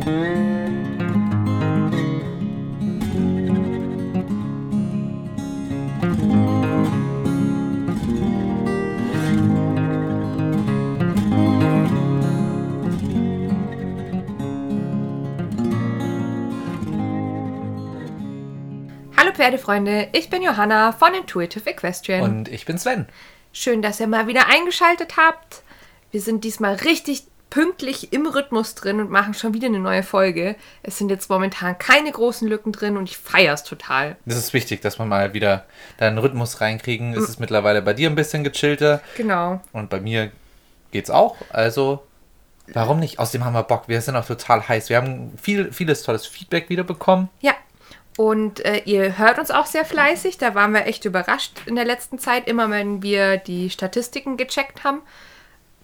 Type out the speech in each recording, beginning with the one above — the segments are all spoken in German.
Hallo Pferdefreunde, ich bin Johanna von Intuitive Equestrian. Und ich bin Sven. Schön, dass ihr mal wieder eingeschaltet habt. Wir sind diesmal richtig pünktlich im Rhythmus drin und machen schon wieder eine neue Folge. Es sind jetzt momentan keine großen Lücken drin und ich feiere es total. Das ist wichtig, dass wir mal wieder da einen Rhythmus reinkriegen. Es ist mittlerweile bei dir ein bisschen gechillter Genau. und bei mir geht's auch. Also, warum nicht? Außerdem haben wir Bock. Wir sind auch total heiß. Wir haben viel, vieles tolles Feedback wieder bekommen. Ja. Und äh, ihr hört uns auch sehr fleißig. Da waren wir echt überrascht in der letzten Zeit. Immer wenn wir die Statistiken gecheckt haben,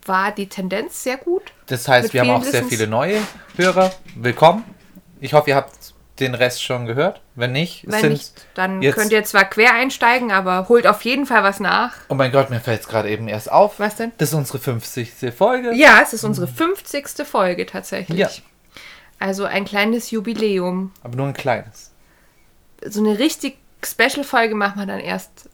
war die Tendenz sehr gut. Das heißt, wir haben auch sehr Listens. viele neue Hörer. Willkommen. Ich hoffe, ihr habt den Rest schon gehört. Wenn nicht, Wenn nicht, dann könnt ihr zwar quer einsteigen, aber holt auf jeden Fall was nach. Oh mein Gott, mir fällt es gerade eben erst auf. Was denn? Das ist unsere 50. Folge. Ja, es ist unsere 50. Folge tatsächlich. Ja. Also ein kleines Jubiläum. Aber nur ein kleines. So eine richtig Special-Folge machen wir dann erst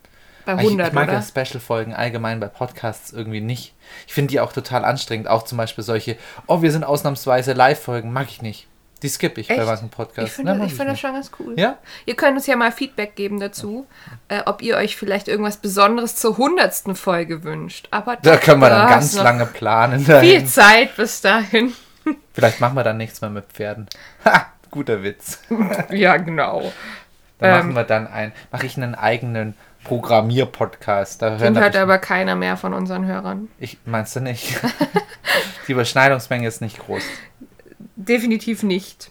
bei Ich, 100, ich mag oder? ja Special-Folgen allgemein bei Podcasts irgendwie nicht. Ich finde die auch total anstrengend. Auch zum Beispiel solche, oh, wir sind ausnahmsweise Live-Folgen, mag ich nicht. Die skippe ich bei Echt? manchen Ich Podcasts. finde Na, mag ich find das schon ganz cool. Ja? Ihr könnt uns ja mal Feedback geben dazu, äh, ob ihr euch vielleicht irgendwas Besonderes zur 100. Folge wünscht. Aber Da können wir dann da ganz lange planen. Viel Dahin. Zeit bis dahin. Vielleicht machen wir dann nichts mehr mit Pferden. Ha, guter Witz. ja, genau. Da Ähm. machen wir dann ein, mache ich einen eigenen Programmier-Podcast. Da hören hört aber keiner mehr von unseren Hörern. ich meinst du nicht? Die Überschneidungsmenge ist nicht groß. Definitiv nicht.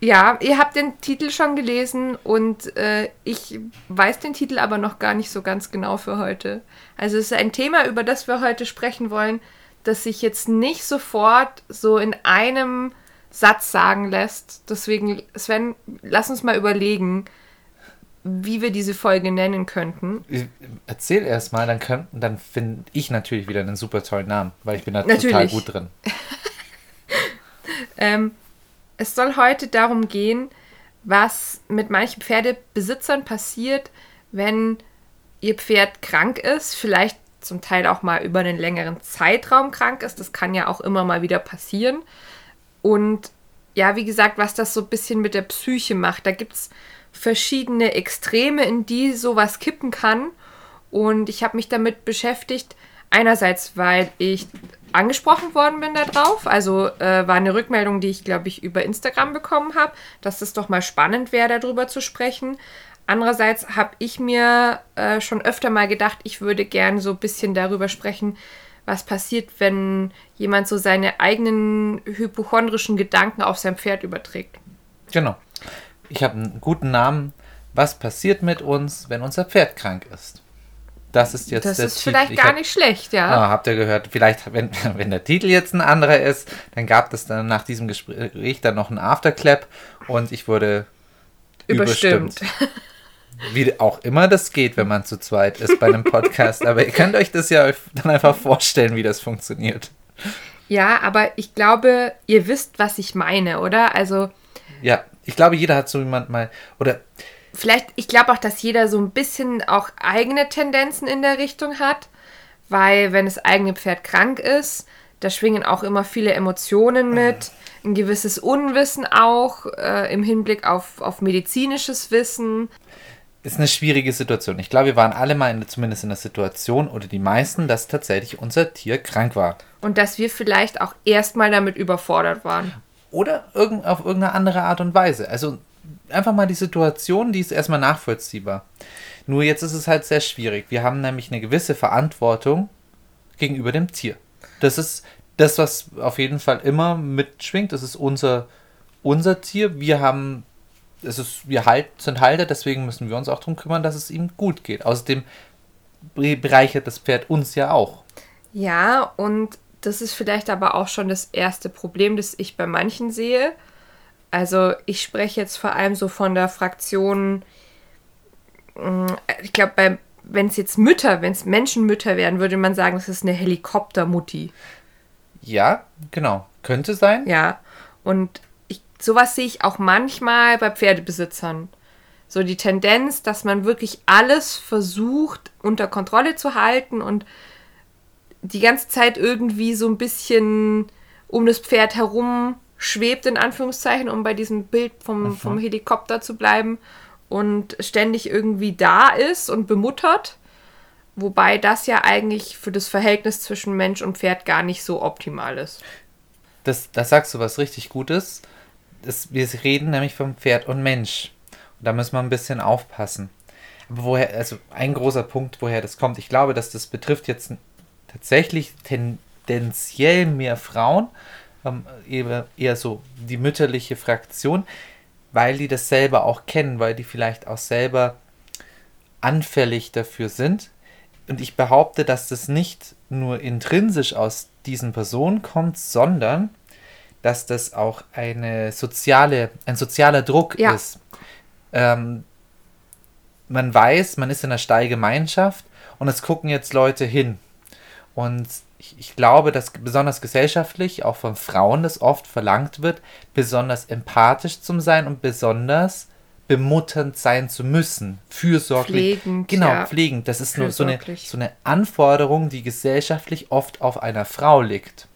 Ja, ihr habt den Titel schon gelesen und äh, ich weiß den Titel aber noch gar nicht so ganz genau für heute. Also es ist ein Thema, über das wir heute sprechen wollen, das sich jetzt nicht sofort so in einem Satz sagen lässt. Deswegen, Sven, lass uns mal überlegen, wie wir diese Folge nennen könnten. Erzähl erst mal, dann, könnt- dann finde ich natürlich wieder einen super tollen Namen, weil ich bin da total Natürlich. gut drin. Ähm, es soll heute darum gehen, was mit manchen Pferdebesitzern passiert, wenn ihr Pferd krank ist, vielleicht zum Teil auch mal über einen längeren Zeitraum krank ist. Das kann ja auch immer mal wieder passieren. Und ja, wie gesagt, was das so ein bisschen mit der Psyche macht. Da gibt es verschiedene Extreme, in die sowas kippen kann. Und ich habe mich damit beschäftigt. Einerseits, weil ich angesprochen worden bin darauf. Also äh, war eine Rückmeldung, die ich, glaube ich, über Instagram bekommen habe, dass es doch mal spannend wäre, darüber zu sprechen. Andererseits habe ich mir äh, schon öfter mal gedacht, ich würde gern so ein bisschen darüber sprechen, was passiert, wenn jemand so seine eigenen hypochondrischen Gedanken auf sein Pferd überträgt. Genau. Ich habe einen guten Namen. Was passiert mit uns, wenn unser Pferd krank ist? Das ist jetzt Das der ist Titel. vielleicht Ich gar hab- nicht schlecht, ja. Ah, habt ihr gehört? Vielleicht, wenn, wenn der Titel jetzt ein anderer ist, dann gab es dann nach diesem Gespräch dann noch ein Afterclap und ich wurde Überstimmt. Wie auch immer das geht, wenn man zu zweit ist bei einem Podcast. Aber ihr könnt euch das ja dann einfach vorstellen, wie das funktioniert. Ja, aber ich glaube, ihr wisst, was ich meine, oder? Also Ja, ich glaube, jeder hat so jemand mal. Oder vielleicht, ich glaube auch, dass jeder so ein bisschen auch eigene Tendenzen in der Richtung hat, weil wenn das eigene Pferd krank ist, da schwingen auch immer viele Emotionen mit, ein gewisses Unwissen auch äh, im Hinblick auf, auf medizinisches Wissen. Ist eine schwierige Situation. Ich glaube, wir waren alle mal in, zumindest in der Situation, oder die meisten, dass tatsächlich unser Tier krank war. Und dass wir vielleicht auch erstmal damit überfordert waren. Oder irgend, auf irgendeine andere Art und Weise. Also einfach mal die Situation, die ist erstmal nachvollziehbar. Nur jetzt ist es halt sehr schwierig. Wir haben nämlich eine gewisse Verantwortung gegenüber dem Tier. Das ist das, was auf jeden Fall immer mitschwingt. Das ist unser, unser Tier. Wir haben, es ist, wir halt, sind Halter, deswegen müssen wir uns auch darum kümmern, dass es ihm gut geht. Außerdem be- bereichert das Pferd uns ja auch. Ja, und das ist vielleicht aber auch schon das erste Problem, das ich bei manchen sehe. Also ich spreche jetzt vor allem so von der Fraktion, mh, ich glaube, wenn es jetzt Mütter, wenn es Menschenmütter wären, würde man sagen, das ist eine Helikoptermutti. Ja, genau. Könnte sein. Ja. Und sowas sehe ich auch manchmal bei Pferdebesitzern. So die Tendenz, dass man wirklich alles versucht unter Kontrolle zu halten und die ganze Zeit irgendwie so ein bisschen um das Pferd herum schwebt, in Anführungszeichen, um bei diesem Bild vom, vom Helikopter zu bleiben und ständig irgendwie da ist und bemuttert. Wobei das ja eigentlich für das Verhältnis zwischen Mensch und Pferd gar nicht so optimal ist. Das, das sagst du was richtig Gutes. Das, wir reden nämlich vom Pferd und Mensch. Und da müssen wir ein bisschen aufpassen. Aber woher, also ein großer Punkt, woher das kommt, ich glaube, dass das betrifft jetzt tatsächlich tendenziell mehr Frauen, ähm, eher, eher so die mütterliche Fraktion, weil die das selber auch kennen, weil die vielleicht auch selber anfällig dafür sind. Und ich behaupte, dass das nicht nur intrinsisch aus diesen Personen kommt, sondern dass das auch eine soziale, ein sozialer Druck ja. ist. Ähm, man weiß, man ist in einer Steigemeinschaft und es gucken jetzt Leute hin. Und ich, ich, glaube, dass besonders gesellschaftlich, auch von Frauen, das oft verlangt wird, besonders empathisch zu sein und besonders bemutternd sein zu müssen, fürsorglich. Pflegend, genau, ja. pflegend. Das ist nur so eine, so eine Anforderung, die gesellschaftlich oft auf einer Frau liegt.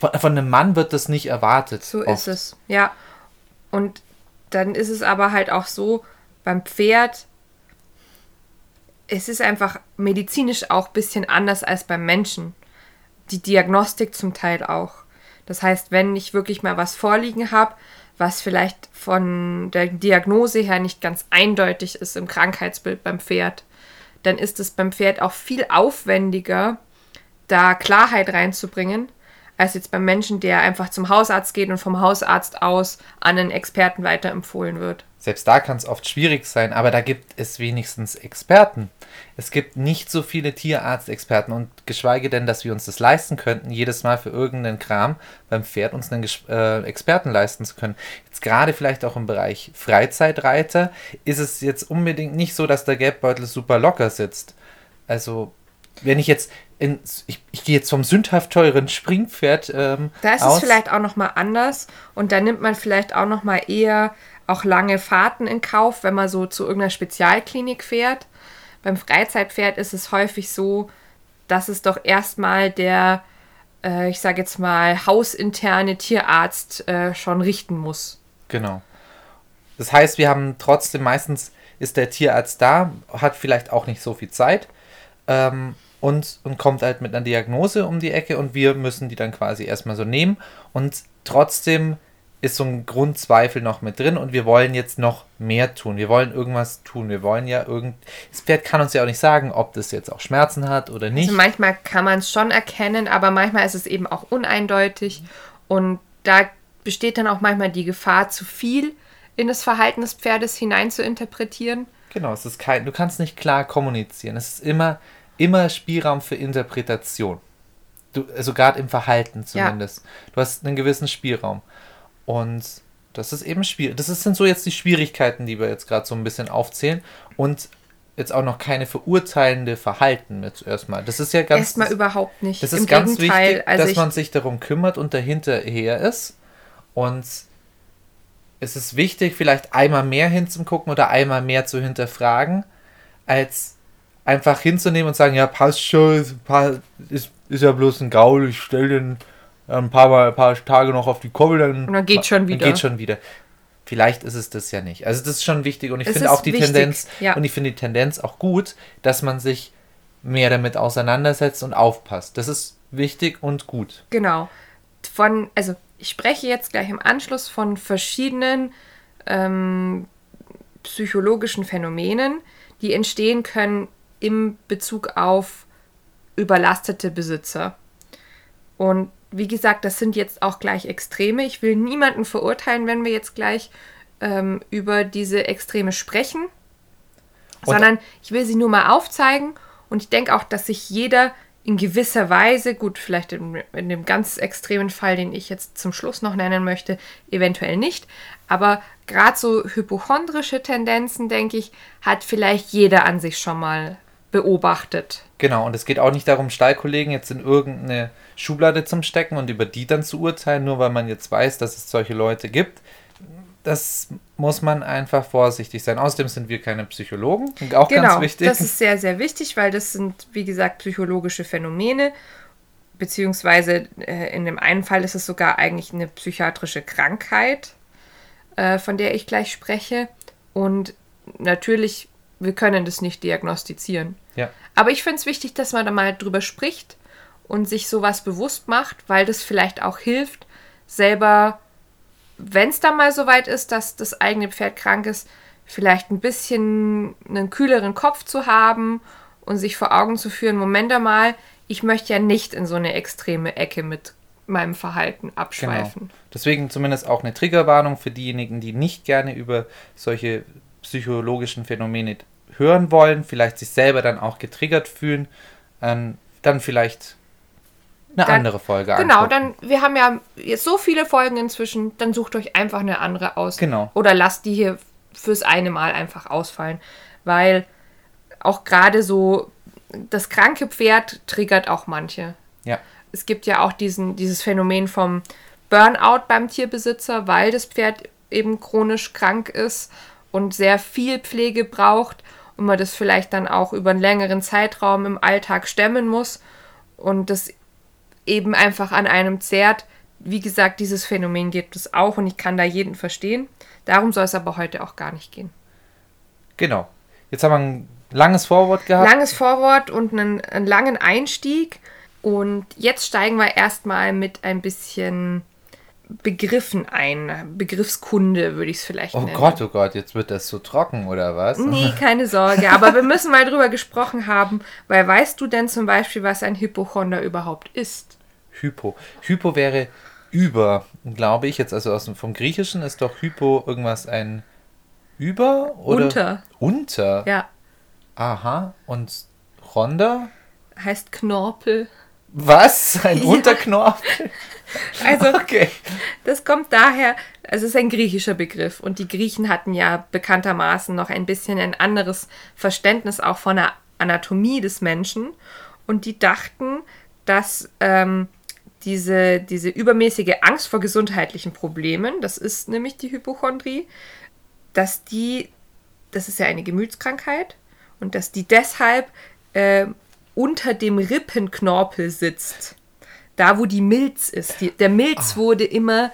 Von, von einem Mann wird das nicht erwartet. So oft. ist es, ja. Und dann ist es aber halt auch so, beim Pferd, es ist einfach medizinisch auch ein bisschen anders als beim Menschen. Die Diagnostik zum Teil auch. Das heißt, wenn ich wirklich mal was vorliegen habe, was vielleicht von der Diagnose her nicht ganz eindeutig ist im Krankheitsbild beim Pferd, dann ist es beim Pferd auch viel aufwendiger, da Klarheit reinzubringen, als jetzt beim Menschen, der einfach zum Hausarzt geht und vom Hausarzt aus an einen Experten weiterempfohlen wird. Selbst da kann es oft schwierig sein, aber da gibt es wenigstens Experten. Es gibt nicht so viele Tierarztexperten und geschweige denn, dass wir uns das leisten könnten, jedes Mal für irgendeinen Kram beim Pferd uns einen äh, Experten leisten zu können. Jetzt gerade vielleicht auch im Bereich Freizeitreiter ist es jetzt unbedingt nicht so, dass der Gelbbeutel super locker sitzt. Also wenn ich jetzt in, ich, ich gehe jetzt vom sündhaft teuren Springpferd ähm, Da ist aus. es vielleicht auch noch mal anders und da nimmt man vielleicht auch noch mal eher auch lange Fahrten in Kauf, wenn man so zu irgendeiner Spezialklinik fährt. Beim Freizeitpferd ist es häufig so, dass es doch erstmal der, äh, ich sage jetzt mal, hausinterne Tierarzt äh, schon richten muss. Genau. Das heißt, wir haben trotzdem meistens ist der Tierarzt da, hat vielleicht auch nicht so viel Zeit ähm, und, und kommt halt mit einer Diagnose um die Ecke und wir müssen die dann quasi erstmal so nehmen und trotzdem ist so ein Grundzweifel noch mit drin und wir wollen jetzt noch mehr tun. Wir wollen irgendwas tun. Wir wollen ja irgend. Das Pferd kann uns ja auch nicht sagen, ob das jetzt auch Schmerzen hat oder nicht. Also manchmal kann man es schon erkennen, aber manchmal ist es eben auch uneindeutig und da besteht dann auch manchmal die Gefahr, zu viel in das Verhalten des Pferdes hinein zu interpretieren. Genau, es ist kein, du kannst nicht klar kommunizieren. Es ist immer, immer Spielraum für Interpretation. Du, also gerade im Verhalten zumindest. Ja. Du hast einen gewissen Spielraum. Und das ist eben schwierig. Das sind so jetzt die Schwierigkeiten, die wir jetzt gerade so ein bisschen aufzählen. Und jetzt auch noch keine verurteilende Verhalten jetzt erstmal. Das ist ja ganz. Erstmal überhaupt nicht. Das ist Im ganz Gegenteil, wichtig, also dass man sich darum kümmert und dahinterher ist. Und es ist wichtig, vielleicht einmal mehr hinzugucken oder einmal mehr zu hinterfragen, als einfach hinzunehmen und sagen, ja, passt schon, ist, ist ja bloß ein Gaul, ich stelle den ein paar, Mal, ein paar Tage noch auf die Koppel, dann, und dann geht schon wieder. geht schon wieder. Vielleicht ist es das ja nicht. Also das ist schon wichtig und ich finde auch die wichtig, Tendenz ja. und ich finde die Tendenz auch gut, dass man sich mehr damit auseinandersetzt und aufpasst. Das ist wichtig und gut. Genau. Von, also ich spreche jetzt gleich im Anschluss von verschiedenen ähm, psychologischen Phänomenen, die entstehen können im Bezug auf überlastete Besitzer. Und wie gesagt, das sind jetzt auch gleich Extreme. Ich will niemanden verurteilen, wenn wir jetzt gleich ähm, über diese Extreme sprechen, und sondern ich will sie nur mal aufzeigen und ich denke auch, dass sich jeder in gewisser Weise, gut, vielleicht in, in, dem ganz extremen Fall, den ich jetzt zum Schluss noch nennen möchte, eventuell nicht, aber gerade so hypochondrische Tendenzen, denke ich, hat vielleicht jeder an sich schon mal beobachtet. Genau, und es geht auch nicht darum, Stallkollegen jetzt in irgendeine Schublade zum Stecken und über die dann zu urteilen, nur weil man jetzt weiß, dass es solche Leute gibt. Das muss man einfach vorsichtig sein. Außerdem sind wir keine Psychologen, auch genau, ganz wichtig. Das ist sehr, sehr wichtig, weil das sind, wie gesagt, psychologische Phänomene, beziehungsweise äh, in dem einen Fall ist es sogar eigentlich eine psychiatrische Krankheit, äh, von der ich gleich spreche. Und natürlich, wir können das nicht diagnostizieren. Ja. Aber ich finde es wichtig, dass man da mal drüber spricht und sich sowas bewusst macht, weil das vielleicht auch hilft, selber, wenn es dann mal so weit ist, dass das eigene Pferd krank ist, vielleicht ein bisschen einen kühleren Kopf zu haben und sich vor Augen zu führen, Moment einmal, ich möchte ja nicht in so eine extreme Ecke mit meinem Verhalten abschweifen. Genau. Deswegen zumindest auch eine Triggerwarnung für diejenigen, die nicht gerne über solche psychologischen Phänomene hören wollen, vielleicht sich selber dann auch getriggert fühlen, ähm, dann vielleicht eine Dann- andere Folge Genau, angucken. dann, wir haben ja jetzt so viele Folgen inzwischen, dann sucht euch einfach eine andere aus. Genau. Oder lasst die hier fürs eine Mal einfach ausfallen. Weil auch gerade so das kranke Pferd triggert auch manche. Ja, Es gibt ja auch diesen, dieses Phänomen vom Burnout beim Tierbesitzer, weil das Pferd eben chronisch krank ist und sehr viel Pflege braucht und man das vielleicht dann auch über einen längeren Zeitraum im Alltag stemmen muss und das eben einfach an einem zehrt. Wie gesagt, dieses Phänomen gibt es auch und ich kann da jeden verstehen. Darum soll es aber heute auch gar nicht gehen. genau. Jetzt haben wir ein langes Vorwort gehabt. Langes Vorwort und einen, einen langen Einstieg. Und jetzt steigen wir erstmal mit ein bisschen Begriffen ein. Begriffskunde würde ich es vielleicht oh nennen. Gott, oh Gott, jetzt wird das so trocken, oder was? Nee, keine Sorge. Aber wir müssen mal drüber gesprochen haben, weil weißt du denn zum Beispiel, was ein Hypochonder überhaupt ist? Hypo. Hypo wäre über, glaube ich, jetzt also aus dem, vom Griechischen ist doch Hypo irgendwas ein über oder Unter. unter. Ja, Aha. Und Ronda? heißt Knorpel. Was? Ein Ja. Unterknorpel? Also, Okay. Das kommt daher, also es ist ein griechischer Begriff und die Griechen hatten ja bekanntermaßen noch ein bisschen ein anderes Verständnis auch von der Anatomie des Menschen und die dachten, dass ähm, diese, diese übermäßige Angst vor gesundheitlichen Problemen, das ist nämlich die Hypochondrie, dass die, das ist ja eine Gemütskrankheit und dass die deshalb äh, unter dem Rippenknorpel sitzt da wo die Milz ist. Die, der Milz wurde immer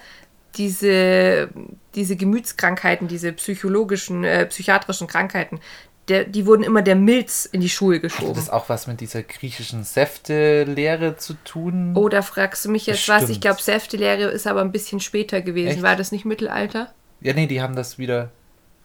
diese, diese Gemütskrankheiten, diese psychologischen, äh, psychiatrischen Krankheiten, der, die wurden immer der Milz in die Schuhe Hat geschoben. das auch was mit dieser griechischen Säftelehre zu tun? Oder fragst du mich jetzt was? Ich Bestimmt. glaube, Säftelehre ist aber ein bisschen später gewesen. Echt? War das nicht Mittelalter? Ja, nee, die haben das wieder.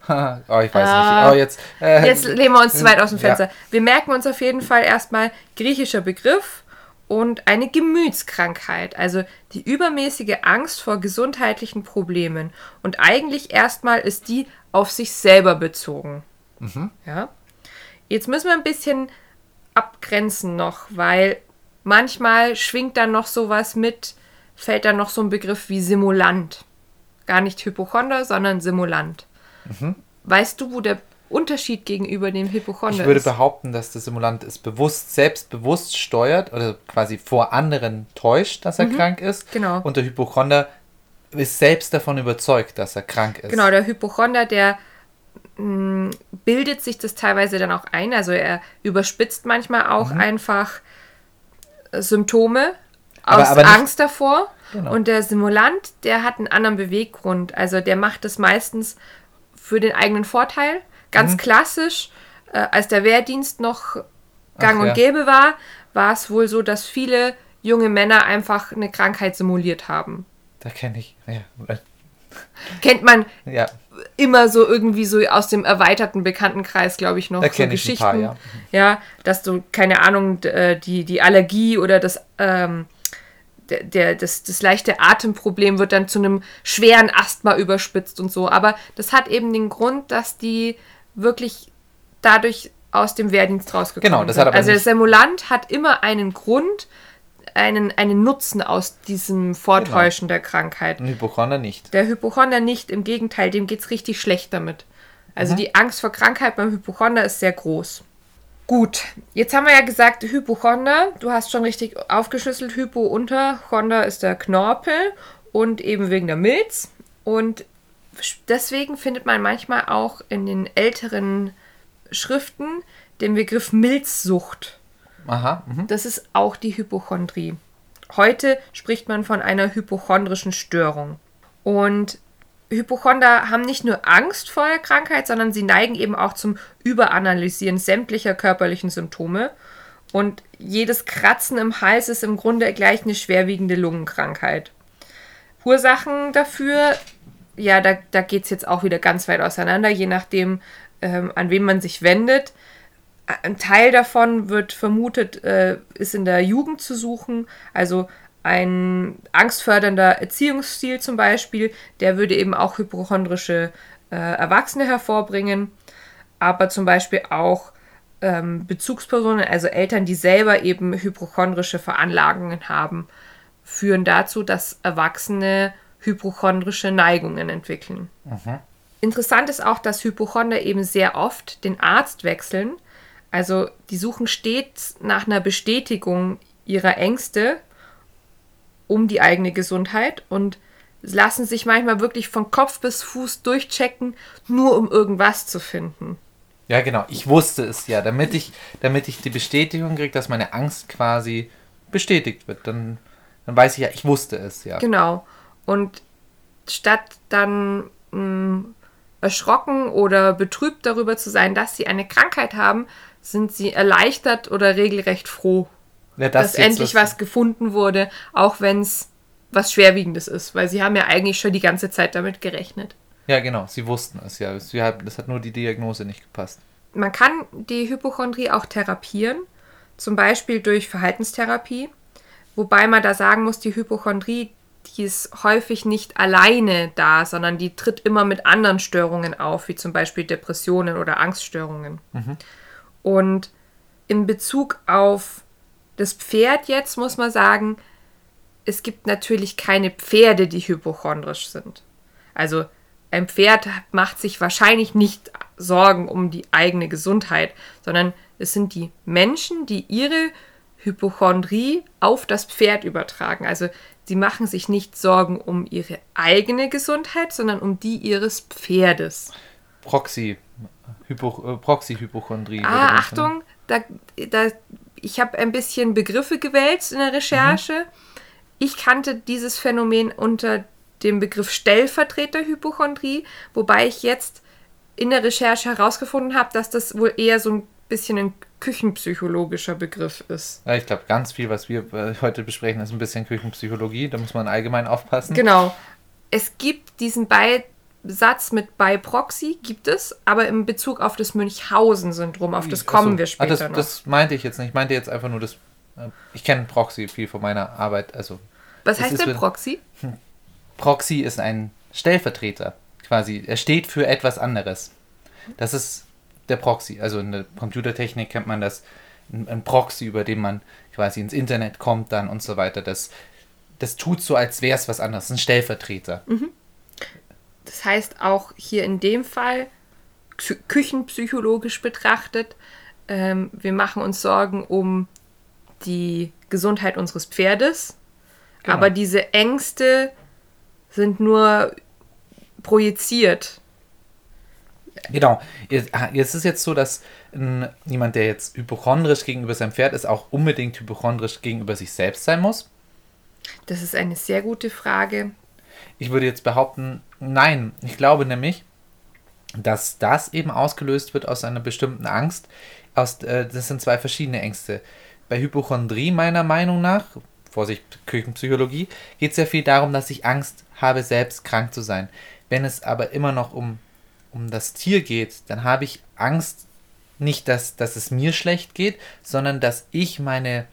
oh, ich weiß Ah. nicht. Oh, jetzt. Äh, Jetzt lehnen wir uns zu weit aus dem ja. Fenster. Wir merken uns auf jeden Fall erstmal griechischer Begriff und eine Gemütskrankheit, also die übermäßige Angst vor gesundheitlichen Problemen. Und eigentlich erstmal ist die auf sich selber bezogen. Ja. Jetzt müssen wir ein bisschen abgrenzen noch, weil manchmal schwingt dann noch sowas mit, fällt dann noch so ein Begriff wie Simulant. Gar nicht Hypochonder, sondern Simulant. Weißt du, wo der Unterschied gegenüber dem Hypochonder Ich würde ist? behaupten, dass der Simulant es bewusst, selbstbewusst steuert oder quasi vor anderen täuscht, dass er krank ist. Genau. Und der Hypochonder ist selbst davon überzeugt, dass er krank ist. Genau, der Hypochonder, der mh, bildet sich das teilweise dann auch ein. Also er überspitzt manchmal auch Mhm. einfach Symptome Aber- aus aber Angst davor. Genau. Und der Simulant, der hat einen anderen Beweggrund. Also der macht das meistens für den eigenen Vorteil. Ganz klassisch, äh, als der Wehrdienst noch gang Ach, und ja. gäbe war, war es wohl so, dass viele junge Männer einfach eine Krankheit simuliert haben. Da kenne ich. Ja, Kennt man ja, immer so irgendwie so aus dem erweiterten Bekanntenkreis, glaube ich, noch Da so Geschichten. paar, ja. ja, dass du, keine Ahnung, äh, die, die Allergie oder das, ähm, der, der, das, das leichte Atemproblem wird dann zu einem schweren Asthma überspitzt und so. Aber das hat eben den Grund, dass die wirklich dadurch aus dem Wehrdienst rausgekommen Genau, das sind. hat aber also der Simulant hat immer einen Grund, einen, einen Nutzen aus diesem Vortäuschen der Krankheit. ein Hypochonder nicht. Der Hypochonder nicht, im Gegenteil, dem geht es richtig schlecht damit. Mhm. Also die Angst vor Krankheit beim Hypochonder ist sehr groß. Gut, jetzt haben wir ja gesagt, Hypochonder, du hast schon richtig aufgeschlüsselt, Hypo unter, Chonder ist der Knorpel und eben wegen der Milz. Und deswegen findet man manchmal auch in den älteren Schriften den Begriff Milzsucht. Aha. Mhm. Das ist auch die Hypochondrie. Heute spricht man von einer hypochondrischen Störung. Und Hypochonder haben nicht nur Angst vor der Krankheit, sondern sie neigen eben auch zum Überanalysieren sämtlicher körperlichen Symptome. Und jedes Kratzen im Hals ist im Grunde gleich eine schwerwiegende Lungenkrankheit. Ursachen dafür, ja, da, da geht es jetzt auch wieder ganz weit auseinander, je nachdem, ähm, an wen man sich wendet. Ein Teil davon wird vermutet, äh, ist in der Jugend zu suchen. Also ein angstfördernder Erziehungsstil zum Beispiel, der würde eben auch hypochondrische äh, Erwachsene hervorbringen. Aber zum Beispiel auch ähm, Bezugspersonen, also Eltern, die selber eben hypochondrische Veranlagungen haben, führen dazu, dass Erwachsene hypochondrische Neigungen entwickeln. Mhm. Interessant ist auch, dass Hypochonder eben sehr oft den Arzt wechseln. Also die suchen stets nach einer Bestätigung ihrer Ängste um die eigene Gesundheit und lassen sich manchmal wirklich von Kopf bis Fuß durchchecken, nur um irgendwas zu finden. Ja, genau. Ich wusste es ja, damit ich, damit ich die Bestätigung kriege, dass meine Angst quasi bestätigt wird. Dann, dann weiß ich ja, ich wusste es ja. Genau. Und statt dann mh, mm, erschrocken oder betrübt darüber zu sein, dass sie eine Krankheit haben, sind sie erleichtert oder regelrecht froh, Ja, dass jetzt endlich was gefunden wurde, auch wenn es was Schwerwiegendes ist, weil sie haben ja eigentlich schon die ganze Zeit damit gerechnet. Ja, genau. Sie wussten es ja. Das hat nur die Diagnose nicht gepasst. Man kann die Hypochondrie auch therapieren, zum Beispiel durch Verhaltenstherapie, wobei man da sagen muss, die Hypochondrie, die ist häufig nicht alleine da, sondern die tritt immer mit anderen Störungen auf, wie zum Beispiel Depressionen oder Angststörungen. Und in Bezug auf das Pferd jetzt muss man sagen, es gibt natürlich keine Pferde, die hypochondrisch sind. Also ein Pferd macht sich wahrscheinlich nicht Sorgen um die eigene Gesundheit, sondern es sind die Menschen, die ihre Hypochondrie auf das Pferd übertragen. Also sie machen sich nicht Sorgen um ihre eigene Gesundheit, sondern um die ihres Pferdes. Proxy. Hypo, äh, Proxy-Hypochondrie. Ah, Achtung, da, da, ich habe ein bisschen Begriffe gewälzt in der Recherche. Ich kannte dieses Phänomen unter dem Begriff Stellvertreterhypochondrie, wobei ich jetzt in der Recherche herausgefunden habe, dass das wohl eher so ein bisschen ein küchenpsychologischer Begriff ist. Ja, ich glaube, ganz viel, was wir äh, heute besprechen, ist ein bisschen Küchenpsychologie. Da muss man allgemein aufpassen. Genau. Es gibt diesen Beisatz mit bei Proxy, gibt es, aber in Bezug auf das Münchhausen-Syndrom, auf das kommen Achso. wir später ah, das, noch. das meinte ich jetzt nicht. Ich meinte jetzt einfach nur das. äh, Ich kenne Proxy viel von meiner Arbeit. Also Was heißt denn Proxy? Proxy ist ein Stellvertreter. Quasi. Er steht für etwas anderes. Das ist der Proxy. Also in der Computertechnik kennt man das. Ein, Proxy, über den man quasi ins Internet kommt dann und so weiter. Das, das tut so, als wäre es was anderes. Ein Stellvertreter. Das heißt auch hier in dem Fall, psy- küchenpsychologisch betrachtet, ähm, wir machen uns Sorgen um die Gesundheit unseres Pferdes, Genau. aber diese Ängste sind nur projiziert. Genau. Jetzt ah, ist jetzt so, dass jemand, der jetzt hypochondrisch gegenüber seinem Pferd ist, auch unbedingt hypochondrisch gegenüber sich selbst sein muss. Das ist eine sehr gute Frage. Ich würde jetzt behaupten, nein. Ich glaube nämlich, dass das eben ausgelöst wird aus einer bestimmten Angst. Aus, äh, das sind zwei verschiedene Ängste. Bei Hypochondrie meiner Meinung nach, Vorsicht, Küchenpsychologie, geht es sehr viel darum, dass ich Angst habe, selbst krank zu sein. Wenn es aber immer noch um, um das Tier geht, dann habe ich Angst, nicht, dass, dass es mir schlecht geht, sondern dass ich meine,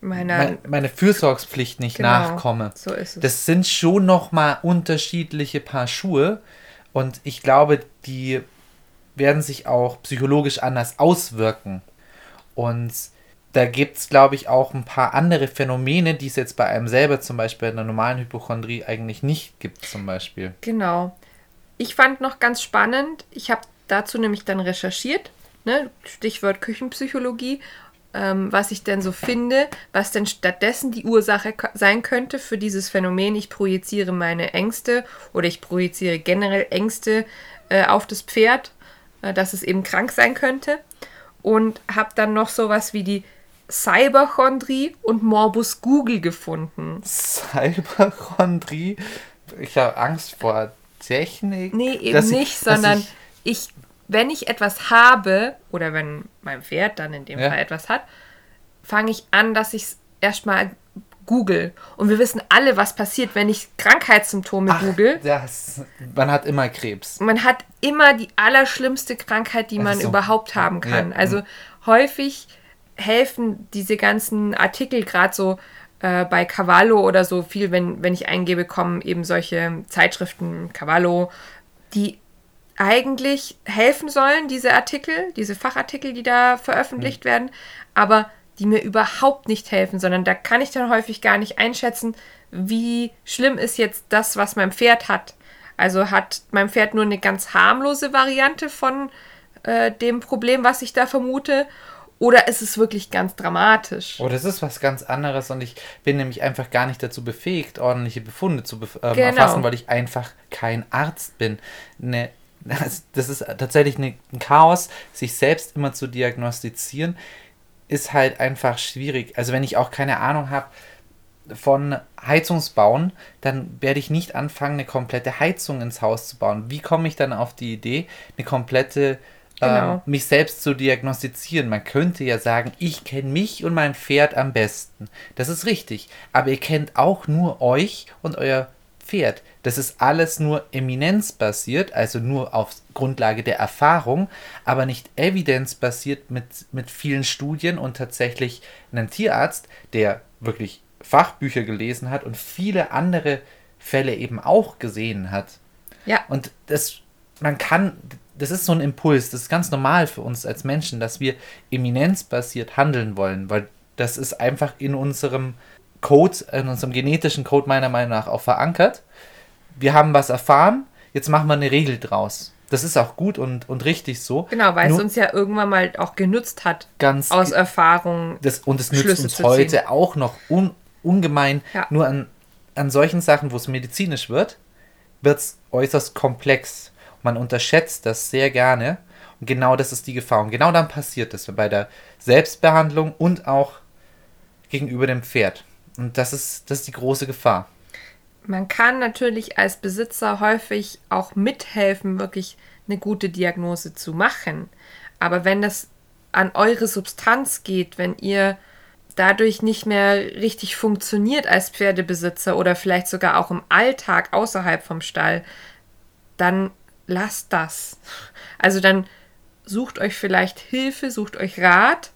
Meiner, mein, meine Fürsorgspflicht nicht Genau. nachkomme. so ist es. Das sind schon noch mal unterschiedliche Paar Schuhe und ich glaube, die werden sich auch psychologisch anders auswirken. Und da gibt es, glaube ich, auch ein paar andere Phänomene, die es jetzt bei einem selber zum Beispiel in der normalen Hypochondrie eigentlich nicht gibt, zum Beispiel. Genau. Ich fand noch ganz spannend, ich habe dazu nämlich dann recherchiert, ne, Stichwort Küchenpsychologie, ähm, was ich denn so finde, was denn stattdessen die Ursache sein könnte für dieses Phänomen. Ich projiziere meine Ängste oder ich projiziere generell Ängste äh, auf das Pferd, äh, dass es eben krank sein könnte. Und habe dann noch sowas wie die Cyberchondrie und Morbus Google gefunden. Cyberchondrie? Ich habe Angst vor Technik. Nee, eben nicht, ich, sondern ich, ich, wenn ich etwas habe, oder wenn mein Pferd dann in dem ja. Fall etwas hat, fange ich an, dass ich es erstmal google. Und wir wissen alle, was passiert, wenn ich Krankheitssymptome Ach, google. Das, man hat immer Krebs. Man hat immer die allerschlimmste Krankheit, die man so. überhaupt haben kann. Ja. Also häufig helfen diese ganzen Artikel gerade so äh, bei Cavallo oder so viel, wenn, wenn ich eingebe, kommen eben solche Zeitschriften, Cavallo, die eigentlich helfen sollen, diese Artikel, diese Fachartikel, die da veröffentlicht mhm. werden, aber die mir überhaupt nicht helfen, sondern da kann ich dann häufig gar nicht einschätzen, wie schlimm ist jetzt das, was mein Pferd hat. Also hat mein Pferd nur eine ganz harmlose Variante von äh, dem Problem, was ich da vermute, oder ist es wirklich ganz dramatisch? Oh, das ist was ganz anderes und ich bin nämlich einfach gar nicht dazu befähigt, ordentliche Befunde zu bef ähm, genau. erfassen, weil ich einfach kein Arzt bin. Ne, das ist tatsächlich ein Chaos, sich selbst immer zu diagnostizieren, ist halt einfach schwierig. Also wenn ich auch keine Ahnung habe von Heizungsbauen, dann werde ich nicht anfangen, eine komplette Heizung ins Haus zu bauen. Wie komme ich dann auf die Idee, eine komplette genau. äh, mich selbst zu diagnostizieren. Man könnte ja sagen, ich kenne mich und mein Pferd am besten. Das ist richtig. Aber ihr kennt auch nur euch und euer Pferd. Das ist alles nur eminenzbasiert, also nur auf Grundlage der Erfahrung, aber nicht evidenzbasiert mit, mit vielen Studien und tatsächlich einen Tierarzt, der wirklich Fachbücher gelesen hat und viele andere Fälle eben auch gesehen hat. Ja. Und das, man kann, das ist so ein Impuls, das ist ganz normal für uns als Menschen, dass wir eminenzbasiert handeln wollen, weil das ist einfach in unserem Code, in unserem genetischen Code meiner Meinung nach auch verankert. Wir haben was erfahren, jetzt machen wir eine Regel draus. Das ist auch gut und, und richtig so. Genau, weil Nur, es uns ja irgendwann mal auch genützt hat. Ganz aus Erfahrung. Das, und es nützt Schlüsse uns heute ziehen. auch noch un, ungemein. Ja. Nur an, an solchen Sachen, wo es medizinisch wird, wird es äußerst komplex. Man unterschätzt das sehr gerne. Und genau das ist die Gefahr. Und genau dann passiert das bei der Selbstbehandlung und auch gegenüber dem Pferd. Und das ist, das ist die große Gefahr. Man kann natürlich als Besitzer häufig auch mithelfen, wirklich eine gute Diagnose zu machen. Aber wenn das an eure Substanz geht, wenn ihr dadurch nicht mehr richtig funktioniert als Pferdebesitzer oder vielleicht sogar auch im Alltag außerhalb vom Stall, dann lasst das. Also dann sucht euch vielleicht Hilfe, sucht euch Rat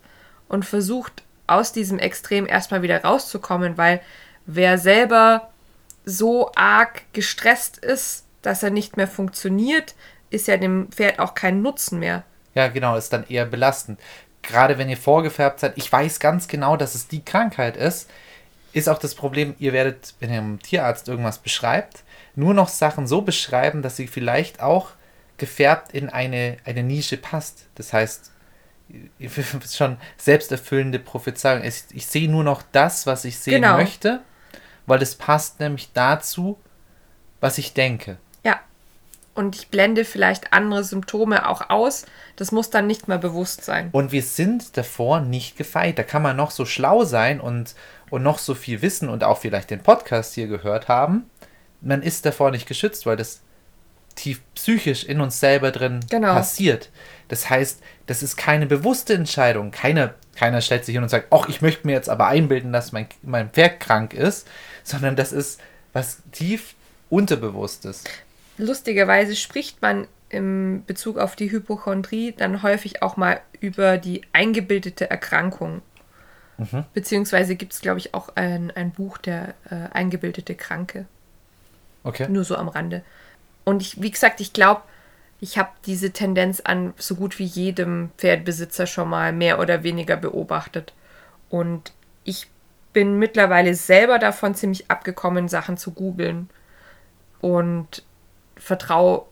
und versucht aus diesem Extrem erstmal wieder rauszukommen, weil wer selber so arg gestresst ist, dass er nicht mehr funktioniert, ist ja dem Pferd auch kein Nutzen mehr. Ja, genau, ist dann eher belastend. Gerade wenn ihr vorgefärbt seid, ich weiß ganz genau, dass es die Krankheit ist, ist auch das Problem, ihr werdet, wenn ihr einem Tierarzt irgendwas beschreibt, nur noch Sachen so beschreiben, dass sie vielleicht auch gefärbt in eine, eine Nische passt. Das heißt, schon selbsterfüllende Prophezeiung. Ich, ich sehe nur noch das, was ich sehen genau. möchte, weil es passt nämlich dazu, was ich denke. Ja. Und ich blende vielleicht andere Symptome auch aus. Das muss dann nicht mehr bewusst sein. Und wir sind davor nicht gefeit. Da kann man noch so schlau sein und, und noch so viel wissen und auch vielleicht den Podcast hier gehört haben man ist davor nicht geschützt, weil das tief psychisch in uns selber drin genau. passiert. Das heißt, das ist keine bewusste Entscheidung. Keiner, keiner stellt sich hin und sagt, ach, ich möchte mir jetzt aber einbilden, dass mein, mein Pferd krank ist, sondern das ist was tief unterbewusstes. Lustigerweise spricht man im Bezug auf die Hypochondrie dann häufig auch mal über die eingebildete Erkrankung. Mhm. Beziehungsweise gibt es, glaube ich, auch ein, ein Buch, der äh, eingebildete Kranke. Okay. Nur so am Rande. Und ich, wie gesagt, ich glaube, ich habe diese Tendenz an so gut wie jedem Pferdbesitzer schon mal mehr oder weniger beobachtet. Und ich bin mittlerweile selber davon ziemlich abgekommen, Sachen zu googeln. Und vertraue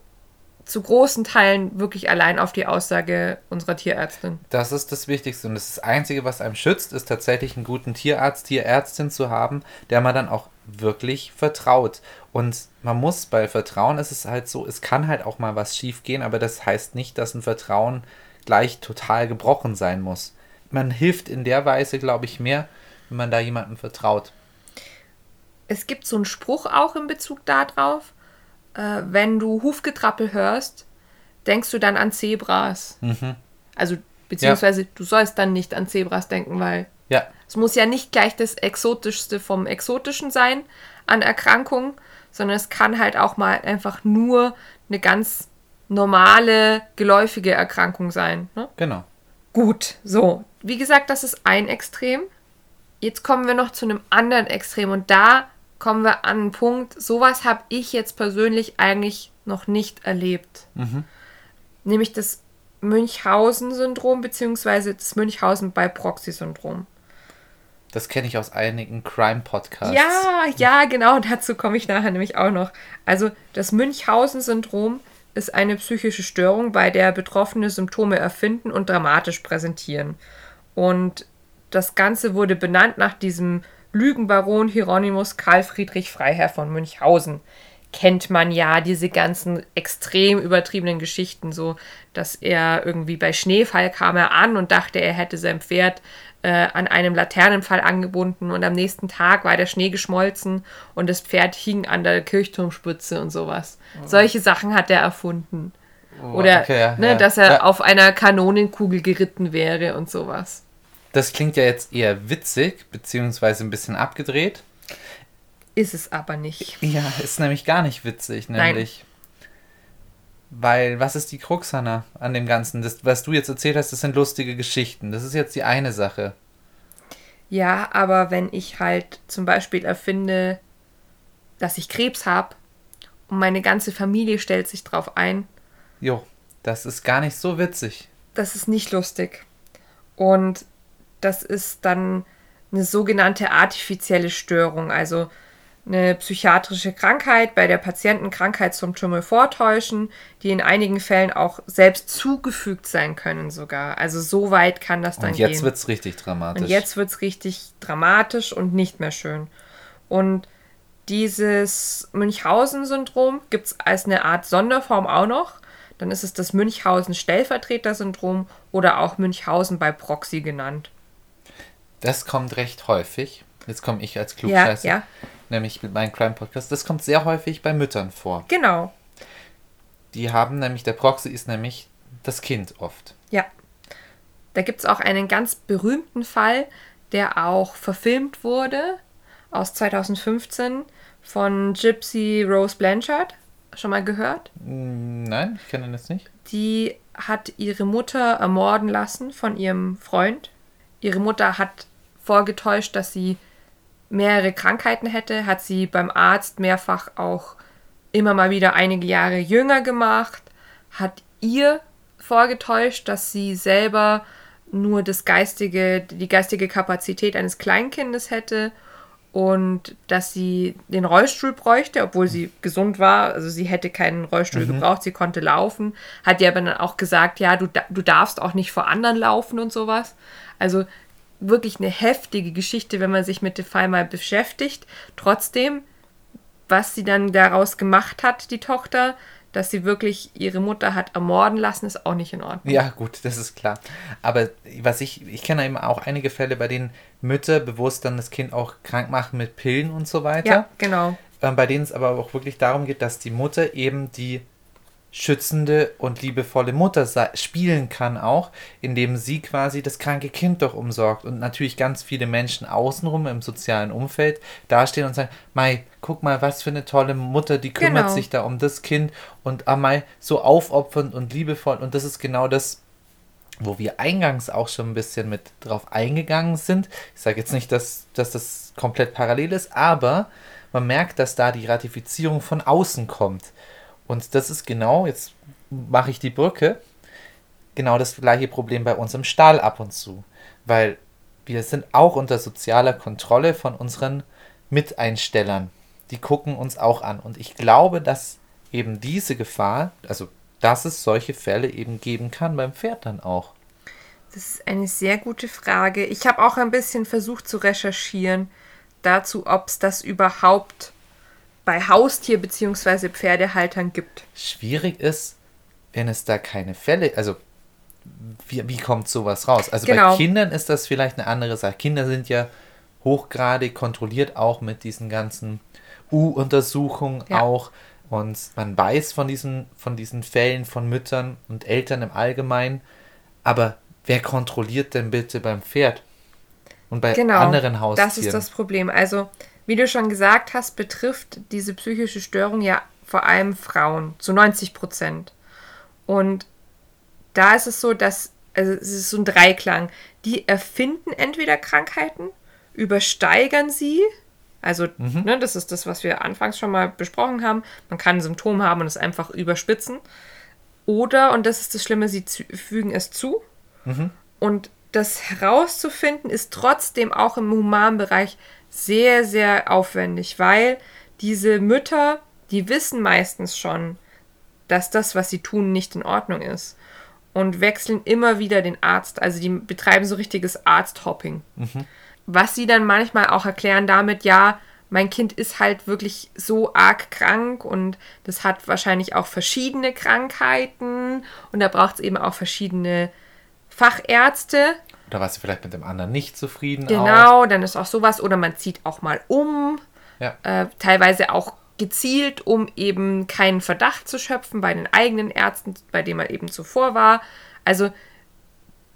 zu großen Teilen wirklich allein auf die Aussage unserer Tierärztin. Das ist das Wichtigste. Und das, Einzige, was einem schützt, ist tatsächlich einen guten Tierarzt, Tierärztin zu haben, der man dann auch wirklich vertraut. Und man muss bei Vertrauen ist es halt so, es kann halt auch mal was schief gehen, aber das heißt nicht, dass ein Vertrauen gleich total gebrochen sein muss. Man hilft in der Weise, glaube ich, mehr, wenn man da jemandem vertraut. Es gibt so einen Spruch auch in Bezug darauf, äh, wenn du Hufgetrappel hörst, denkst du dann an Zebras. Mhm. Also, beziehungsweise ja. du sollst dann nicht an Zebras denken, weil ja. es muss ja nicht gleich das Exotischste vom Exotischen sein an Erkrankungen, sondern es kann halt auch mal einfach nur eine ganz normale, geläufige Erkrankung sein. Ne? Genau. Gut, so. Wie gesagt, das ist ein Extrem. Jetzt kommen wir noch zu einem anderen Extrem und da kommen wir an einen Punkt, sowas habe ich jetzt persönlich eigentlich noch nicht erlebt. Mhm. Nämlich das Münchhausen-Syndrom beziehungsweise das Münchhausen bei Proxy-Syndrom. Das kenne ich aus einigen Crime-Podcasts. Ja, ja, genau, dazu komme ich nachher nämlich auch noch. Also das Münchhausen-Syndrom ist eine psychische Störung, bei der Betroffene Symptome erfinden und dramatisch präsentieren. Und das Ganze wurde benannt nach diesem Lügenbaron Hieronymus Karl Friedrich Freiherr von Münchhausen. Kennt man ja diese ganzen extrem übertriebenen Geschichten, so dass er irgendwie bei Schneefall kam er an und dachte, er hätte sein Pferd äh, an einem Laternenfall angebunden und am nächsten Tag war der Schnee geschmolzen und das Pferd hing an der Kirchturmspitze und sowas. Oh. Solche Sachen hat er erfunden. Oh, Oder okay, ja, ne, ja. dass er ja. auf einer Kanonenkugel geritten wäre und sowas. Das klingt ja jetzt eher witzig, beziehungsweise ein bisschen abgedreht. Ist es aber nicht. Ja, ist nämlich gar nicht witzig, nämlich. Nein. Weil, was ist die Krux, Hannah, an dem Ganzen? Das, was du jetzt erzählt hast, das sind lustige Geschichten. Das ist jetzt die eine Sache. Ja, aber wenn ich halt zum Beispiel erfinde, dass ich Krebs habe und meine ganze Familie stellt sich drauf ein. Jo, das ist gar nicht so witzig. Das ist nicht lustig. Und das ist dann eine sogenannte artifizielle Störung, also eine psychiatrische Krankheit, bei der Patienten Krankheitssymptome vortäuschen, die in einigen Fällen auch selbst zugefügt sein können sogar. Also so weit kann das dann gehen. Und jetzt wird es richtig dramatisch. Und jetzt wird es richtig dramatisch und nicht mehr schön. Und dieses Münchhausen-Syndrom gibt es als eine Art Sonderform auch noch. Dann ist es das Münchhausen-Stellvertreter-Syndrom oder auch Münchhausen bei Proxy genannt. Das kommt recht häufig. Jetzt komme ich als Klugscheißer. Ja, ja. Nämlich mit meinem Crime Podcast. Das kommt sehr häufig bei Müttern vor. Genau. Die haben nämlich, der Proxy ist nämlich das Kind oft. Ja. Da gibt es auch einen ganz berühmten Fall, der auch verfilmt wurde aus 2015 von Gypsy Rose Blanchard. Schon mal gehört? Mm, nein, ich kenne das nicht. Die hat ihre Mutter ermorden lassen von ihrem Freund. Ihre Mutter hat vorgetäuscht, dass sie mehrere Krankheiten hätte, hat sie beim Arzt mehrfach auch immer mal wieder einige Jahre jünger gemacht, hat ihr vorgetäuscht, dass sie selber nur das geistige, die geistige Kapazität eines Kleinkindes hätte und dass sie den Rollstuhl bräuchte, obwohl sie gesund war. Also sie hätte keinen Rollstuhl mhm. gebraucht, sie konnte laufen. Hat ihr aber dann auch gesagt, ja, du, du darfst auch nicht vor anderen laufen und sowas. Also wirklich eine heftige Geschichte, wenn man sich mit dem Fall mal beschäftigt. Trotzdem, was sie dann daraus gemacht hat, die Tochter, dass sie wirklich ihre Mutter hat ermorden lassen, ist auch nicht in Ordnung. Ja, gut, das ist klar. Aber was ich, ich kenne eben auch einige Fälle, bei denen Mütter bewusst dann das Kind auch krank machen mit Pillen und so weiter. Ja, genau. Ähm, bei denen es aber auch wirklich darum geht, dass die Mutter eben die schützende und liebevolle Mutter spielen kann auch, indem sie quasi das kranke Kind doch umsorgt und natürlich ganz viele Menschen außenrum im sozialen Umfeld dastehen und sagen, Mai, guck mal, was für eine tolle Mutter, die kümmert genau. sich da um das Kind und ah, Mai, so aufopfernd und liebevoll und das ist genau das, wo wir eingangs auch schon ein bisschen mit drauf eingegangen sind. Ich sage jetzt nicht, dass, dass das komplett parallel ist, aber man merkt, dass da die Ratifizierung von außen kommt und das ist genau, jetzt mache ich die Brücke, genau das gleiche Problem bei uns im Stahl ab und zu. Weil wir sind auch unter sozialer Kontrolle von unseren Miteinstellern. Die gucken uns auch an. Und ich glaube, dass eben diese Gefahr, also dass es solche Fälle eben geben kann beim Pferd dann auch? Das ist eine sehr gute Frage. Ich habe auch ein bisschen versucht zu recherchieren dazu, ob es das überhaupt bei Haustier- bzw. Pferdehaltern gibt. Schwierig ist, wenn es da keine Fälle, also wie, wie kommt sowas raus? Also Genau. bei Kindern ist das vielleicht eine andere Sache. Kinder sind ja hochgradig kontrolliert auch mit diesen ganzen U-Untersuchungen Ja. auch. Und man weiß von diesen, von diesen Fällen von Müttern und Eltern im Allgemeinen. Aber wer kontrolliert denn bitte beim Pferd? Und bei Genau. anderen Haustieren? Das ist das Problem. Also, wie du schon gesagt hast, betrifft diese psychische Störung ja vor allem Frauen zu 90 Prozent. Und da ist es so, dass also es ist so ein Dreiklang. Die erfinden entweder Krankheiten, übersteigern sie. Also, ne, das ist das, was wir anfangs schon mal besprochen haben. Man kann ein Symptom haben und es einfach überspitzen. Oder, und das ist das Schlimme, sie fügen es zu. Und das herauszufinden ist trotzdem auch im Humanbereich sehr, sehr aufwendig, weil diese Mütter, die wissen meistens schon, dass das, was sie tun, nicht in Ordnung ist. Und wechseln immer wieder den Arzt. Also die betreiben so richtiges Arzthopping. Was sie dann manchmal auch erklären damit, ja, mein Kind ist halt wirklich so arg krank und das hat wahrscheinlich auch verschiedene Krankheiten und da braucht es eben auch verschiedene Fachärzte. Oder warst du vielleicht mit dem anderen nicht zufrieden? Auch? Genau, dann ist auch sowas. Oder man zieht auch mal um. Ja. Äh, teilweise auch gezielt, um eben keinen Verdacht zu schöpfen bei den eigenen Ärzten, bei denen man eben zuvor war. Also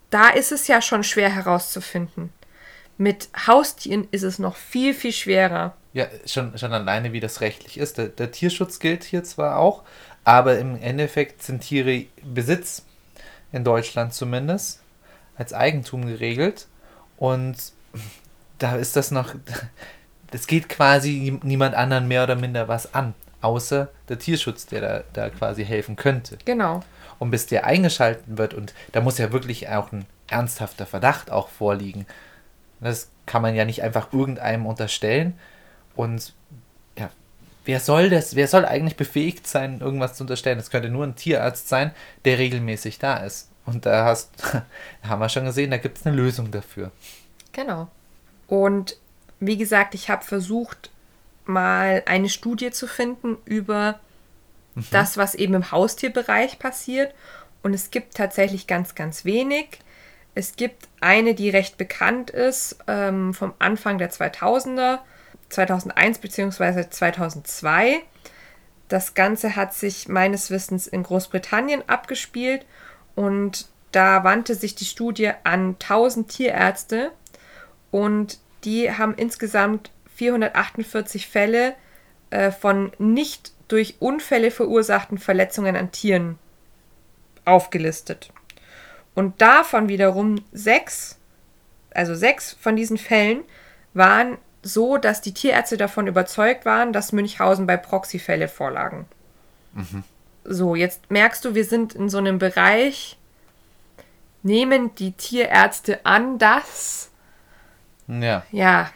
da ist es ja schon schwer herauszufinden. Mit Haustieren ist es noch viel, viel schwerer. Ja, schon, schon alleine, wie das rechtlich ist. Der, der Tierschutz gilt hier zwar auch, aber im Endeffekt sind Tiere Besitz, in Deutschland zumindest, als Eigentum geregelt. Und da ist das noch, das geht quasi niemand anderen mehr oder minder was an, außer der Tierschutz, der da, da quasi helfen könnte. Genau. Und bis der eingeschalten wird, und da muss ja wirklich auch ein ernsthafter Verdacht auch vorliegen. Das kann man ja nicht einfach irgendeinem unterstellen. Und ja, wer soll das, wer soll eigentlich befähigt sein, irgendwas zu unterstellen? Das könnte nur ein Tierarzt sein, der regelmäßig da ist. Und da hast, haben wir schon gesehen, da gibt es eine Lösung dafür. Genau. Und wie gesagt, ich habe versucht, mal eine Studie zu finden über das, was eben im Haustierbereich passiert. Und es gibt tatsächlich ganz, ganz wenig. Es gibt eine, die recht bekannt ist, ähm, vom Anfang der 2000er, 2001 bzw. 2002. Das Ganze hat sich meines Wissens in Großbritannien abgespielt und da wandte sich die Studie an 1000 Tierärzte und die haben insgesamt 448 Fälle äh, von nicht durch Unfälle verursachten Verletzungen an Tieren aufgelistet. Und davon wiederum sechs, also sechs von diesen Fällen waren so, dass die Tierärzte davon überzeugt waren, dass Münchhausen bei Proxyfälle vorlagen. So, jetzt merkst du, wir sind in so einem Bereich, nehmen die Tierärzte an, dass Ja, ja,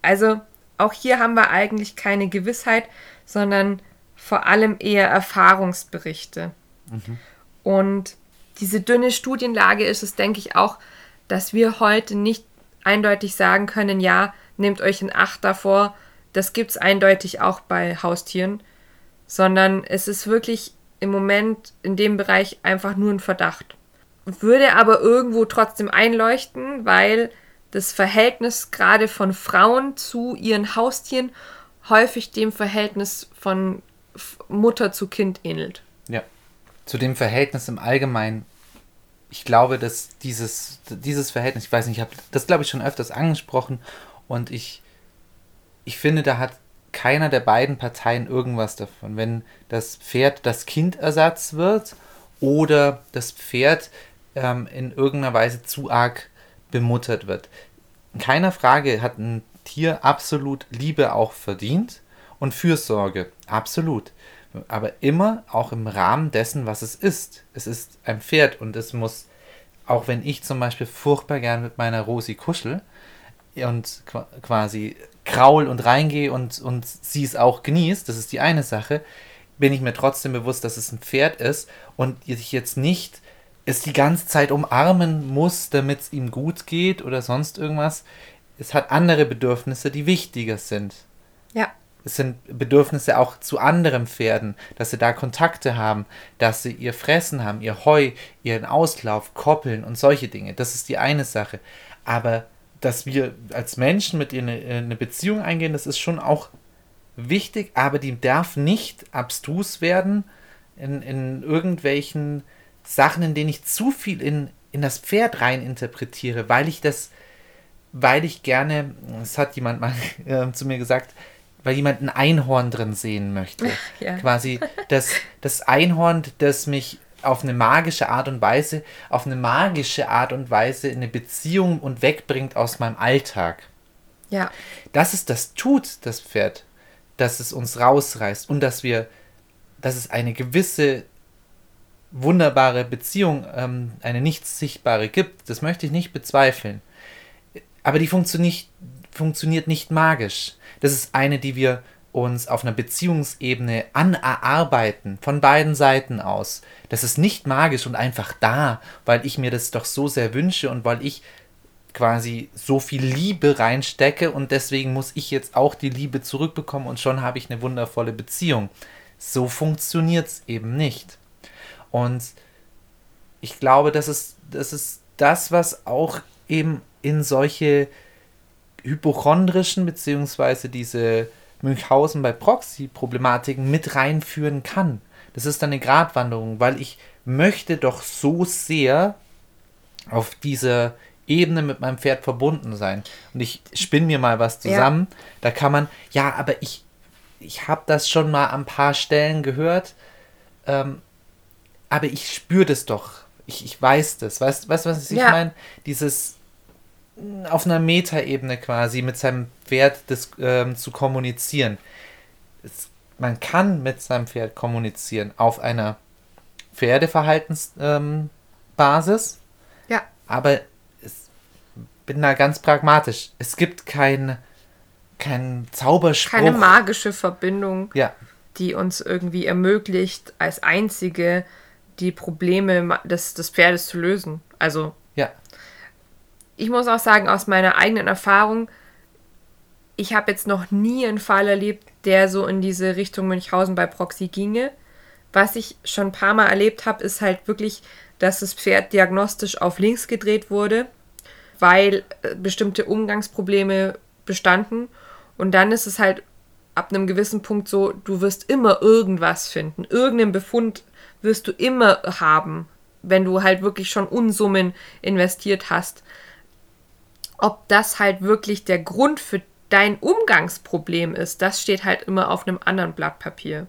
also auch hier haben wir eigentlich keine Gewissheit, sondern vor allem eher Erfahrungsberichte. Und diese dünne Studienlage ist es, denke ich, auch, dass wir heute nicht eindeutig sagen können, ja, nehmt euch in Acht davor, das gibt es eindeutig auch bei Haustieren, sondern es ist wirklich im Moment in dem Bereich einfach nur ein Verdacht. Würde aber irgendwo trotzdem einleuchten, weil das Verhältnis gerade von Frauen zu ihren Haustieren häufig dem Verhältnis von Mutter zu Kind ähnelt. ja. Zu dem Verhältnis im Allgemeinen, ich glaube, dass dieses, dieses Verhältnis, ich weiß nicht, ich habe das, glaube ich, schon öfters angesprochen und ich, ich finde, da hat keiner der beiden Parteien irgendwas davon. Wenn das Pferd das Kindersatz wird oder das Pferd ähm, in irgendeiner Weise zu arg bemuttert wird. In keiner Frage hat ein Tier absolut Liebe auch verdient und Fürsorge, absolut. Aber immer auch im Rahmen dessen, was es ist. Es ist ein Pferd und es muss, auch wenn ich zum Beispiel furchtbar gern mit meiner Rosi kuschel und qua- quasi kraul und reingehe und, und sie es auch genießt, das ist die eine Sache. bin ich mir trotzdem bewusst, dass es ein Pferd ist und ich jetzt nicht es die ganze Zeit umarmen muss, damit es ihm gut geht oder sonst irgendwas. Es hat andere Bedürfnisse, die wichtiger sind. Ja. Es sind Bedürfnisse auch zu anderen Pferden, dass sie da Kontakte haben, dass sie ihr Fressen haben, ihr Heu, ihren Auslauf, koppeln und solche Dinge. Das ist die eine Sache. Aber dass wir als Menschen mit ihr eine, eine Beziehung eingehen, das ist schon auch wichtig, aber die darf nicht abstrus werden in, in irgendwelchen Sachen, in denen ich zu viel in, in das Pferd rein interpretiere, weil ich das, weil ich gerne, das hat jemand mal äh, zu mir gesagt, weil jemand ein Einhorn drin sehen möchte. Ja. Quasi das, das Einhorn, das mich auf eine magische Art und Weise, auf eine magische Art und Weise in eine Beziehung und wegbringt aus meinem Alltag. Ja. Dass es das tut, das Pferd, dass es uns rausreißt und dass wir, dass es eine gewisse wunderbare Beziehung, ähm, eine nicht sichtbare gibt, das möchte ich nicht bezweifeln. Aber die funktioniert, funktioniert nicht magisch. Das ist eine, die wir uns auf einer Beziehungsebene anerarbeiten, von beiden Seiten aus. Das ist nicht magisch und einfach da, weil ich mir das doch so sehr wünsche und weil ich quasi so viel Liebe reinstecke und deswegen muss ich jetzt auch die Liebe zurückbekommen und schon habe ich eine wundervolle Beziehung. So funktioniert es eben nicht. Und ich glaube, das ist, das ist das, was auch eben in solche hypochondrischen beziehungsweise diese Münchhausen bei Proxy-Problematiken mit reinführen kann. Das ist eine Gratwanderung, weil ich möchte doch so sehr auf dieser Ebene mit meinem Pferd verbunden sein. Und ich spinne mir mal was zusammen. Ja. Da kann man, ja, aber ich, ich habe das schon mal an ein paar Stellen gehört. Ähm, aber ich spüre das doch. Ich, ich weiß das. Weißt du, was ich ja. meine? Dieses auf einer Metaebene quasi mit seinem Pferd das, ähm, zu kommunizieren. Es, man kann mit seinem Pferd kommunizieren auf einer Pferdeverhaltensbasis, ähm, ja. aber ich bin da ganz pragmatisch. Es gibt kein, kein Zauberspruch. Keine magische Verbindung, ja. die uns irgendwie ermöglicht, als einzige die Probleme des, des Pferdes zu lösen. Also ich muss auch sagen, aus meiner eigenen Erfahrung, ich habe jetzt noch nie einen Fall erlebt, der so in diese Richtung Münchhausen bei Proxy ginge. Was ich schon ein paar Mal erlebt habe, ist halt wirklich, dass das Pferd diagnostisch auf links gedreht wurde, weil äh, bestimmte Umgangsprobleme bestanden. Und dann ist es halt ab einem gewissen Punkt so, du wirst immer irgendwas finden. Irgendeinen Befund wirst du immer haben, wenn du halt wirklich schon Unsummen investiert hast ob das halt wirklich der Grund für dein Umgangsproblem ist, das steht halt immer auf einem anderen Blatt Papier.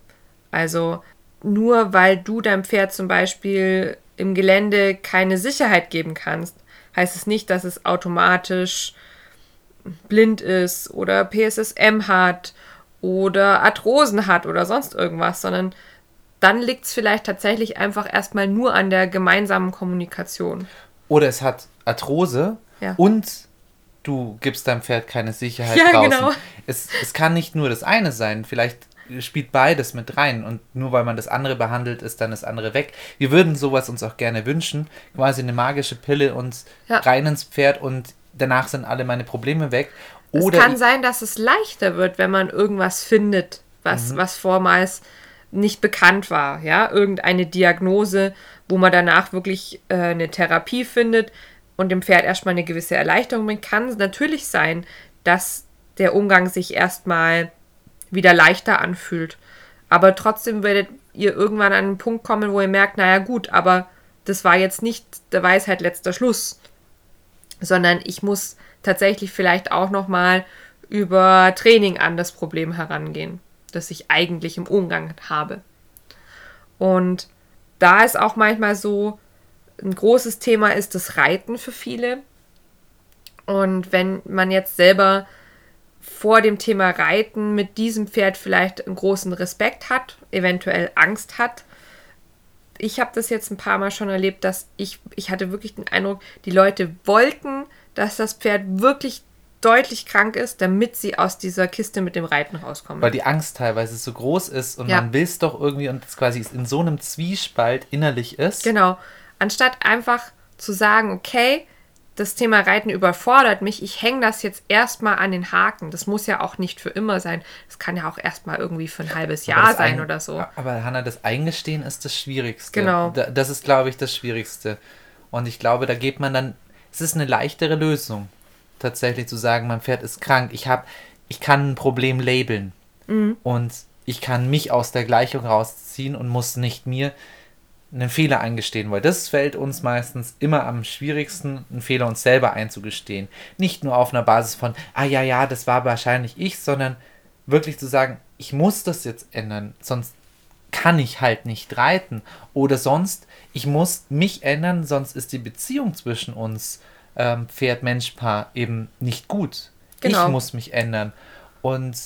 Also nur weil du deinem Pferd zum Beispiel im Gelände keine Sicherheit geben kannst, heißt es nicht, dass es automatisch blind ist oder PSSM hat oder Arthrosen hat oder sonst irgendwas, sondern dann liegt es vielleicht tatsächlich einfach erstmal nur an der gemeinsamen Kommunikation. Oder es hat Arthrose ja. und du gibst deinem Pferd keine Sicherheit ja, draußen. Genau. Es, es kann nicht nur das eine sein, vielleicht spielt beides mit rein und nur weil man das andere behandelt, ist dann das andere weg. Wir würden sowas uns auch gerne wünschen, quasi eine magische Pille und ja. rein ins Pferd und danach sind alle meine Probleme weg. Oder es kann sein, dass es leichter wird, wenn man irgendwas findet, was, mhm. was vormals nicht bekannt war, ja, irgendeine Diagnose, wo man danach wirklich äh, eine Therapie findet, und dem Pferd erstmal eine gewisse Erleichterung bringt, kann es natürlich sein, dass der Umgang sich erstmal wieder leichter anfühlt. Aber trotzdem werdet ihr irgendwann an einen Punkt kommen, wo ihr merkt, naja gut, aber das war jetzt nicht der Weisheit letzter Schluss, sondern ich muss tatsächlich vielleicht auch nochmal über Training an das Problem herangehen, das ich eigentlich im Umgang habe. Und da ist auch manchmal so, ein großes Thema ist das Reiten für viele. Und wenn man jetzt selber vor dem Thema Reiten mit diesem Pferd vielleicht einen großen Respekt hat, eventuell Angst hat. Ich habe das jetzt ein paar Mal schon erlebt, dass ich, ich hatte wirklich den Eindruck, die Leute wollten, dass das Pferd wirklich deutlich krank ist, damit sie aus dieser Kiste mit dem Reiten rauskommen. Weil die Angst teilweise so groß ist und Ja. man will es doch irgendwie und es quasi in so einem Zwiespalt innerlich ist. Genau. Anstatt einfach zu sagen, okay, das Thema Reiten überfordert mich, ich hänge das jetzt erstmal an den Haken. Das muss ja auch nicht für immer sein. Das kann ja auch erstmal irgendwie für ein halbes Jahr sein Ein- oder so. Aber Hanna, das Eingestehen ist das Schwierigste. Genau. Da, das ist, glaube ich, das Schwierigste. Und ich glaube, da geht man dann, es ist eine leichtere Lösung, tatsächlich zu sagen, mein Pferd ist krank. Ich habe, ich kann ein Problem labeln. Mhm. Und ich kann mich aus der Gleichung rausziehen und muss nicht mir einen Fehler eingestehen, weil das fällt uns meistens immer am schwierigsten, einen Fehler uns selber einzugestehen. Nicht nur auf einer Basis von, ah ja, ja, das war wahrscheinlich ich, sondern wirklich zu sagen, ich muss das jetzt ändern, sonst kann ich halt nicht reiten. Oder sonst, ich muss mich ändern, sonst ist die Beziehung zwischen uns, ähm, Pferd-Mensch-Paar, eben nicht gut. Genau. Ich muss mich ändern. Und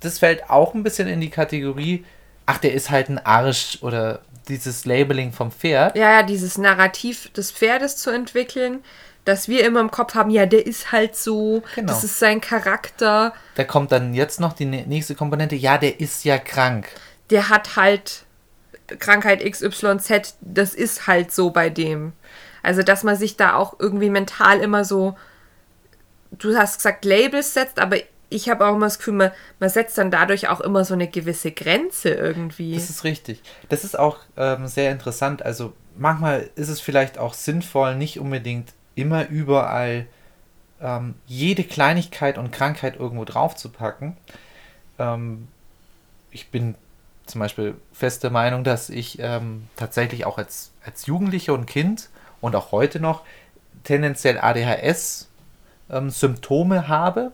das fällt auch ein bisschen in die Kategorie, ach, der ist halt ein Arsch oder dieses Labeling vom Pferd. Ja, ja, dieses Narrativ des Pferdes zu entwickeln, dass wir immer im Kopf haben, ja, der ist halt so, Genau. das ist sein Charakter, Da kommt dann jetzt noch die nä- nächste Komponente, ja, der ist ja krank. der hat halt Krankheit XYZ, das ist halt so bei dem. Also, dass man sich da auch irgendwie mental immer so, du hast gesagt, Labels setzt, aber ich habe auch immer das Gefühl, man, man setzt dann dadurch auch immer so eine gewisse Grenze irgendwie. Das ist richtig. Das ist auch ähm, sehr interessant. Also manchmal ist es vielleicht auch sinnvoll, nicht unbedingt immer überall ähm, jede Kleinigkeit und Krankheit irgendwo drauf zu packen. Ähm, ich bin zum Beispiel fest der Meinung, dass ich ähm, tatsächlich auch als, als Jugendlicher und Kind und auch heute noch tendenziell ADHS-Symptome habe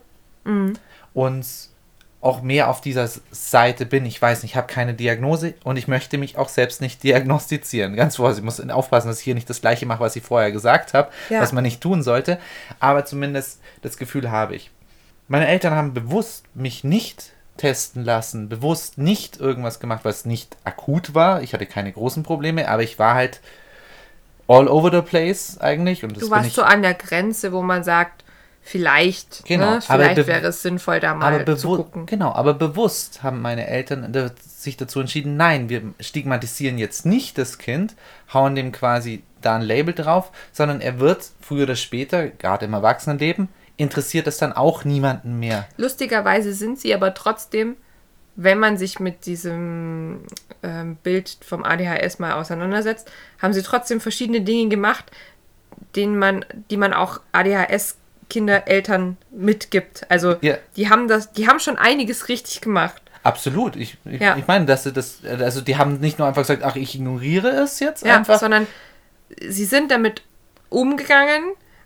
und auch mehr auf dieser Seite bin. Ich weiß nicht, ich habe keine Diagnose und ich möchte mich auch selbst nicht diagnostizieren. Ganz vorsichtig, ich muss aufpassen, dass ich hier nicht das gleiche mache, was ich vorher gesagt habe, Ja. was man nicht tun sollte. Aber zumindest das Gefühl habe ich. Meine Eltern haben bewusst mich nicht testen lassen, bewusst nicht irgendwas gemacht, was nicht akut war. Ich hatte keine großen Probleme, aber ich war halt all over the place eigentlich. Und du warst so an der Grenze, wo man sagt, vielleicht, Genau, ne, vielleicht wäre es sinnvoll, da aber mal zu gucken. Genau, aber bewusst haben meine Eltern sich dazu entschieden, nein, wir stigmatisieren jetzt nicht das Kind, hauen dem quasi da ein Label drauf, sondern er wird früher oder später, gerade im Erwachsenenleben, interessiert es dann auch niemanden mehr. Lustigerweise sind sie aber trotzdem, wenn man sich mit diesem ähm, Bild vom ADHS mal auseinandersetzt, haben sie trotzdem verschiedene Dinge gemacht, denen man, die man auch ADHS-Kinder, Eltern mitgibt. Also Ja. die haben das, die haben schon einiges richtig gemacht. Absolut. Ich, ich, Ja. ich meine, dass sie das, also die haben nicht nur einfach gesagt, ach, ich ignoriere es jetzt Ja, einfach. sondern sie sind damit umgegangen,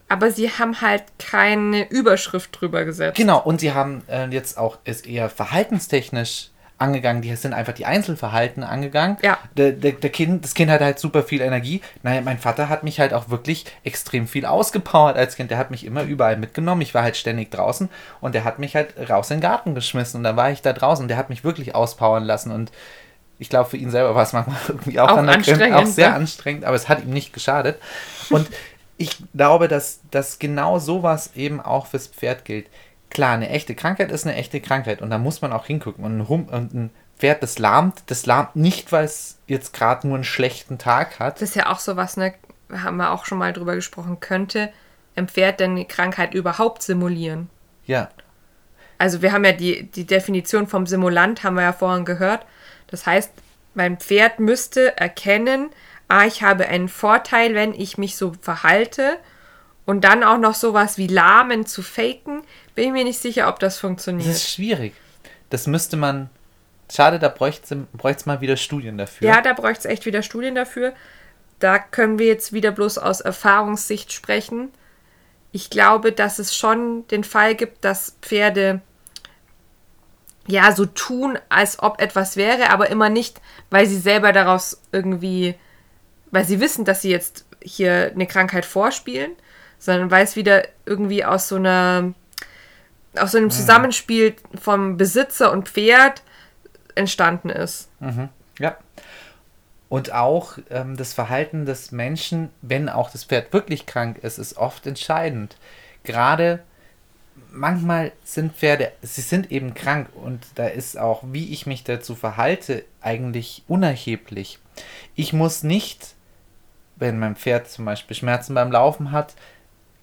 aber sie haben halt keine Überschrift drüber gesetzt. Genau, und sie haben äh, jetzt auch es eher verhaltenstechnisch angegangen. Die sind einfach die Einzelverhalten angegangen. Ja. Der, der, der kind, das Kind hat halt super viel Energie. Naja, mein Vater hat mich halt auch wirklich extrem viel ausgepowert als Kind. Der hat mich immer überall mitgenommen. Ich war halt ständig draußen und der hat mich halt raus in den Garten geschmissen. Und dann war ich da draußen und der hat mich wirklich auspowern lassen. Und ich glaube, für ihn selber war es manchmal irgendwie auch, Auch anstrengend, auch sehr ne? anstrengend, aber es hat ihm nicht geschadet. Und ich glaube, dass, dass genau sowas eben auch fürs Pferd gilt. Klar, eine echte Krankheit ist eine echte Krankheit und da muss man auch hingucken. Und ein, Hum und ein Pferd, das lahmt, das lahmt nicht, weil es jetzt gerade nur einen schlechten Tag hat. Das ist ja auch so was, ne, haben wir auch schon mal drüber gesprochen, könnte ein Pferd denn eine Krankheit überhaupt simulieren? Ja, Also wir haben ja die, die Definition vom Simulant, haben wir ja vorhin gehört. Das heißt, mein Pferd müsste erkennen, ah, ich habe einen Vorteil, wenn ich mich so verhalte. Und dann auch noch sowas wie Lahmen zu faken, bin ich mir nicht sicher, ob das das funktioniert. ist schwierig. Das müsste man. Schade, da bräuchte es mal wieder Studien dafür. Ja, da bräuchte es echt wieder Studien dafür. Da können wir jetzt wieder bloß aus Erfahrungssicht sprechen. Ich glaube, dass es schon den Fall gibt, dass Pferde ja so tun, als ob etwas wäre, aber immer nicht, weil sie selber daraus irgendwie, weil sie wissen, dass sie jetzt hier eine Krankheit vorspielen, sondern weil es wieder irgendwie aus so einer aus so einem Zusammenspiel vom Besitzer und Pferd entstanden ist. Ja. Und auch ähm, das Verhalten des Menschen, wenn auch das Pferd wirklich krank ist, ist oft entscheidend. Gerade manchmal sind Pferde, sie sind eben krank und da ist auch, wie ich mich dazu verhalte, eigentlich unerheblich. Ich muss nicht, wenn mein Pferd zum Beispiel Schmerzen beim Laufen hat,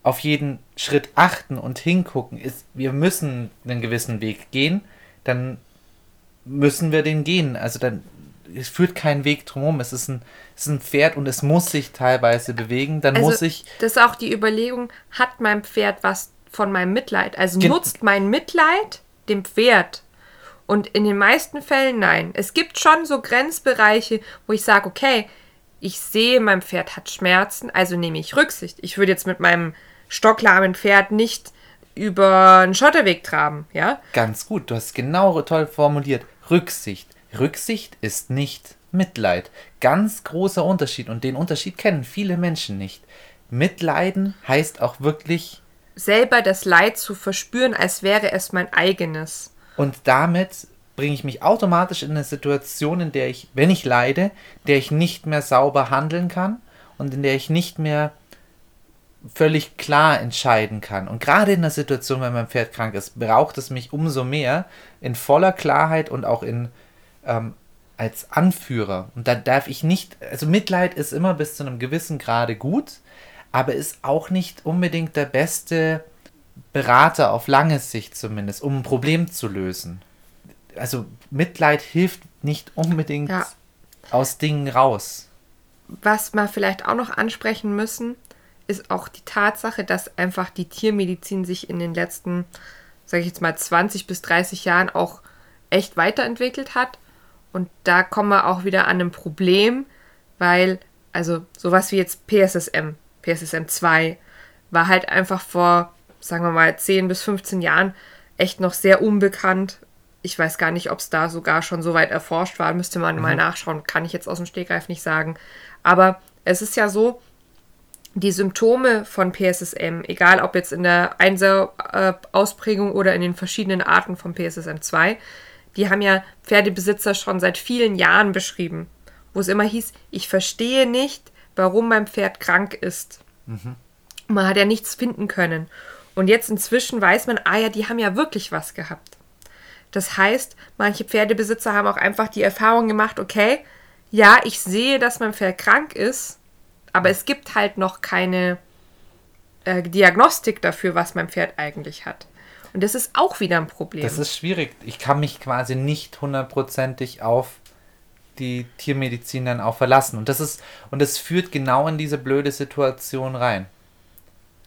auf jeden Schritt achten und hingucken. Ist, wir müssen einen gewissen Weg gehen, dann müssen wir den gehen. Also dann es führt keinen Weg drumherum. Es ist ein, es ist ein Pferd und es muss sich teilweise bewegen. Dann also, muss ich. Das ist auch die Überlegung, hat mein Pferd was von meinem Mitleid? Also nutzt mein Mitleid dem Pferd? Und in den meisten Fällen nein. Es gibt schon so Grenzbereiche, wo ich sage, okay, ich sehe, mein Pferd hat Schmerzen, also nehme ich Rücksicht. Ich würde jetzt mit meinem stocklahmen Pferd nicht über einen Schotterweg traben, ja? Ganz gut, du hast genau toll formuliert. Rücksicht. Rücksicht ist nicht Mitleid. Ganz großer Unterschied und den Unterschied kennen viele Menschen nicht. Mitleiden heißt auch wirklich selber das Leid zu verspüren, als wäre es mein eigenes. Und damit bringe ich mich automatisch in eine Situation, in der ich, wenn ich leide, der ich nicht mehr sauber handeln kann und in der ich nicht mehr völlig klar entscheiden kann. Und gerade in der Situation, wenn mein Pferd krank ist, braucht es mich umso mehr in voller Klarheit und auch in ähm, als Anführer. Und da darf ich nicht, also Mitleid ist immer bis zu einem gewissen Grade gut, aber ist auch nicht unbedingt der beste Berater auf lange Sicht zumindest, um ein Problem zu lösen. Also Mitleid hilft nicht unbedingt ja. aus Dingen raus. Was wir vielleicht auch noch ansprechen müssen, ist auch die Tatsache, dass einfach die Tiermedizin sich in den letzten, sage ich jetzt mal, 20 bis 30 Jahren auch echt weiterentwickelt hat. Und da kommen wir auch wieder an ein Problem, weil, also sowas wie jetzt PSSM, PSSM 2, war halt einfach vor, sagen wir mal, 10 bis 15 Jahren echt noch sehr unbekannt. Ich weiß gar nicht, ob es da sogar schon so weit erforscht war. Müsste man mhm. mal nachschauen. Kann ich jetzt aus dem Stegreif nicht sagen. Aber es ist ja so, die Symptome von PSSM, egal ob jetzt in der Einser-Ausprägung oder in den verschiedenen Arten von PSSM 2, die haben ja Pferdebesitzer schon seit vielen Jahren beschrieben, wo es immer hieß, ich verstehe nicht, warum mein Pferd krank ist. Mhm. Man hat ja nichts finden können. Und jetzt inzwischen weiß man, ah ja, die haben ja wirklich was gehabt. Das heißt, manche Pferdebesitzer haben auch einfach die Erfahrung gemacht, okay, ja, ich sehe, dass mein Pferd krank ist, aber es gibt halt noch keine äh, Diagnostik dafür, was mein Pferd eigentlich hat. Und das ist auch wieder ein Problem. Das ist schwierig. Ich kann mich quasi nicht hundertprozentig auf die Tiermedizin dann auch verlassen. Und das ist, und das führt genau in diese blöde Situation rein.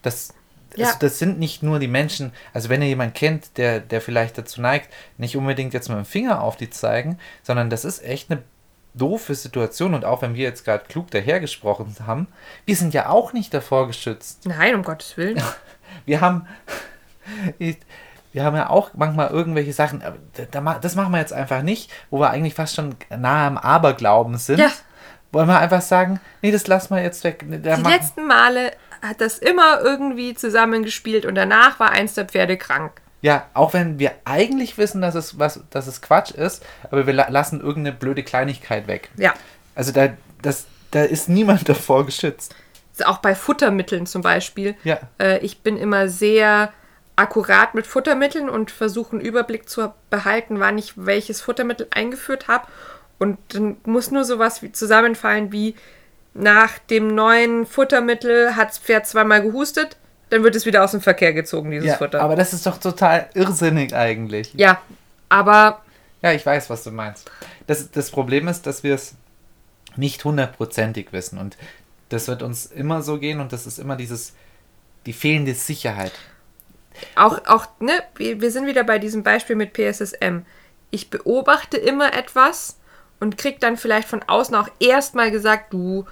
Das, ja. also das sind nicht nur die Menschen, also wenn ihr jemanden kennt, der, der vielleicht dazu neigt, nicht unbedingt jetzt mit dem Finger auf die zeigen, sondern das ist echt eine doofe Situation und auch wenn wir jetzt gerade klug dahergesprochen haben, wir sind ja auch nicht davor geschützt. Nein, um Gottes Willen. Wir haben, wir haben ja auch manchmal irgendwelche Sachen, das machen wir jetzt einfach nicht, wo wir eigentlich fast schon nahe am Aberglauben sind. Ja. Wollen wir einfach sagen, nee, das lassen wir jetzt weg. Da Die letzten Male hat das immer irgendwie zusammengespielt und danach war eins der Pferde krank. Ja, auch wenn wir eigentlich wissen, dass es, was, dass es Quatsch ist, aber wir la lassen irgendeine blöde Kleinigkeit weg. Ja. Also da, das, da ist niemand davor geschützt. Auch bei Futtermitteln zum Beispiel. Ja. Äh, ich bin immer sehr akkurat mit Futtermitteln und versuche einen Überblick zu behalten, wann ich welches Futtermittel eingeführt habe. Und dann muss nur sowas wie zusammenfallen wie nach dem neuen Futtermittel hat das Pferd zweimal gehustet, dann wird es wieder aus dem Verkehr gezogen, dieses ja, Futter. Aber das ist doch total irrsinnig eigentlich. Ja, aber. Ja, ich weiß, was du meinst. Das, das Problem ist, dass wir es nicht hundertprozentig wissen. Und das wird uns immer so gehen und das ist immer dieses, die fehlende Sicherheit. Auch, auch, ne, wir sind wieder bei diesem Beispiel mit PSSM. Ich beobachte immer etwas und krieg dann vielleicht von außen auch erstmal gesagt, du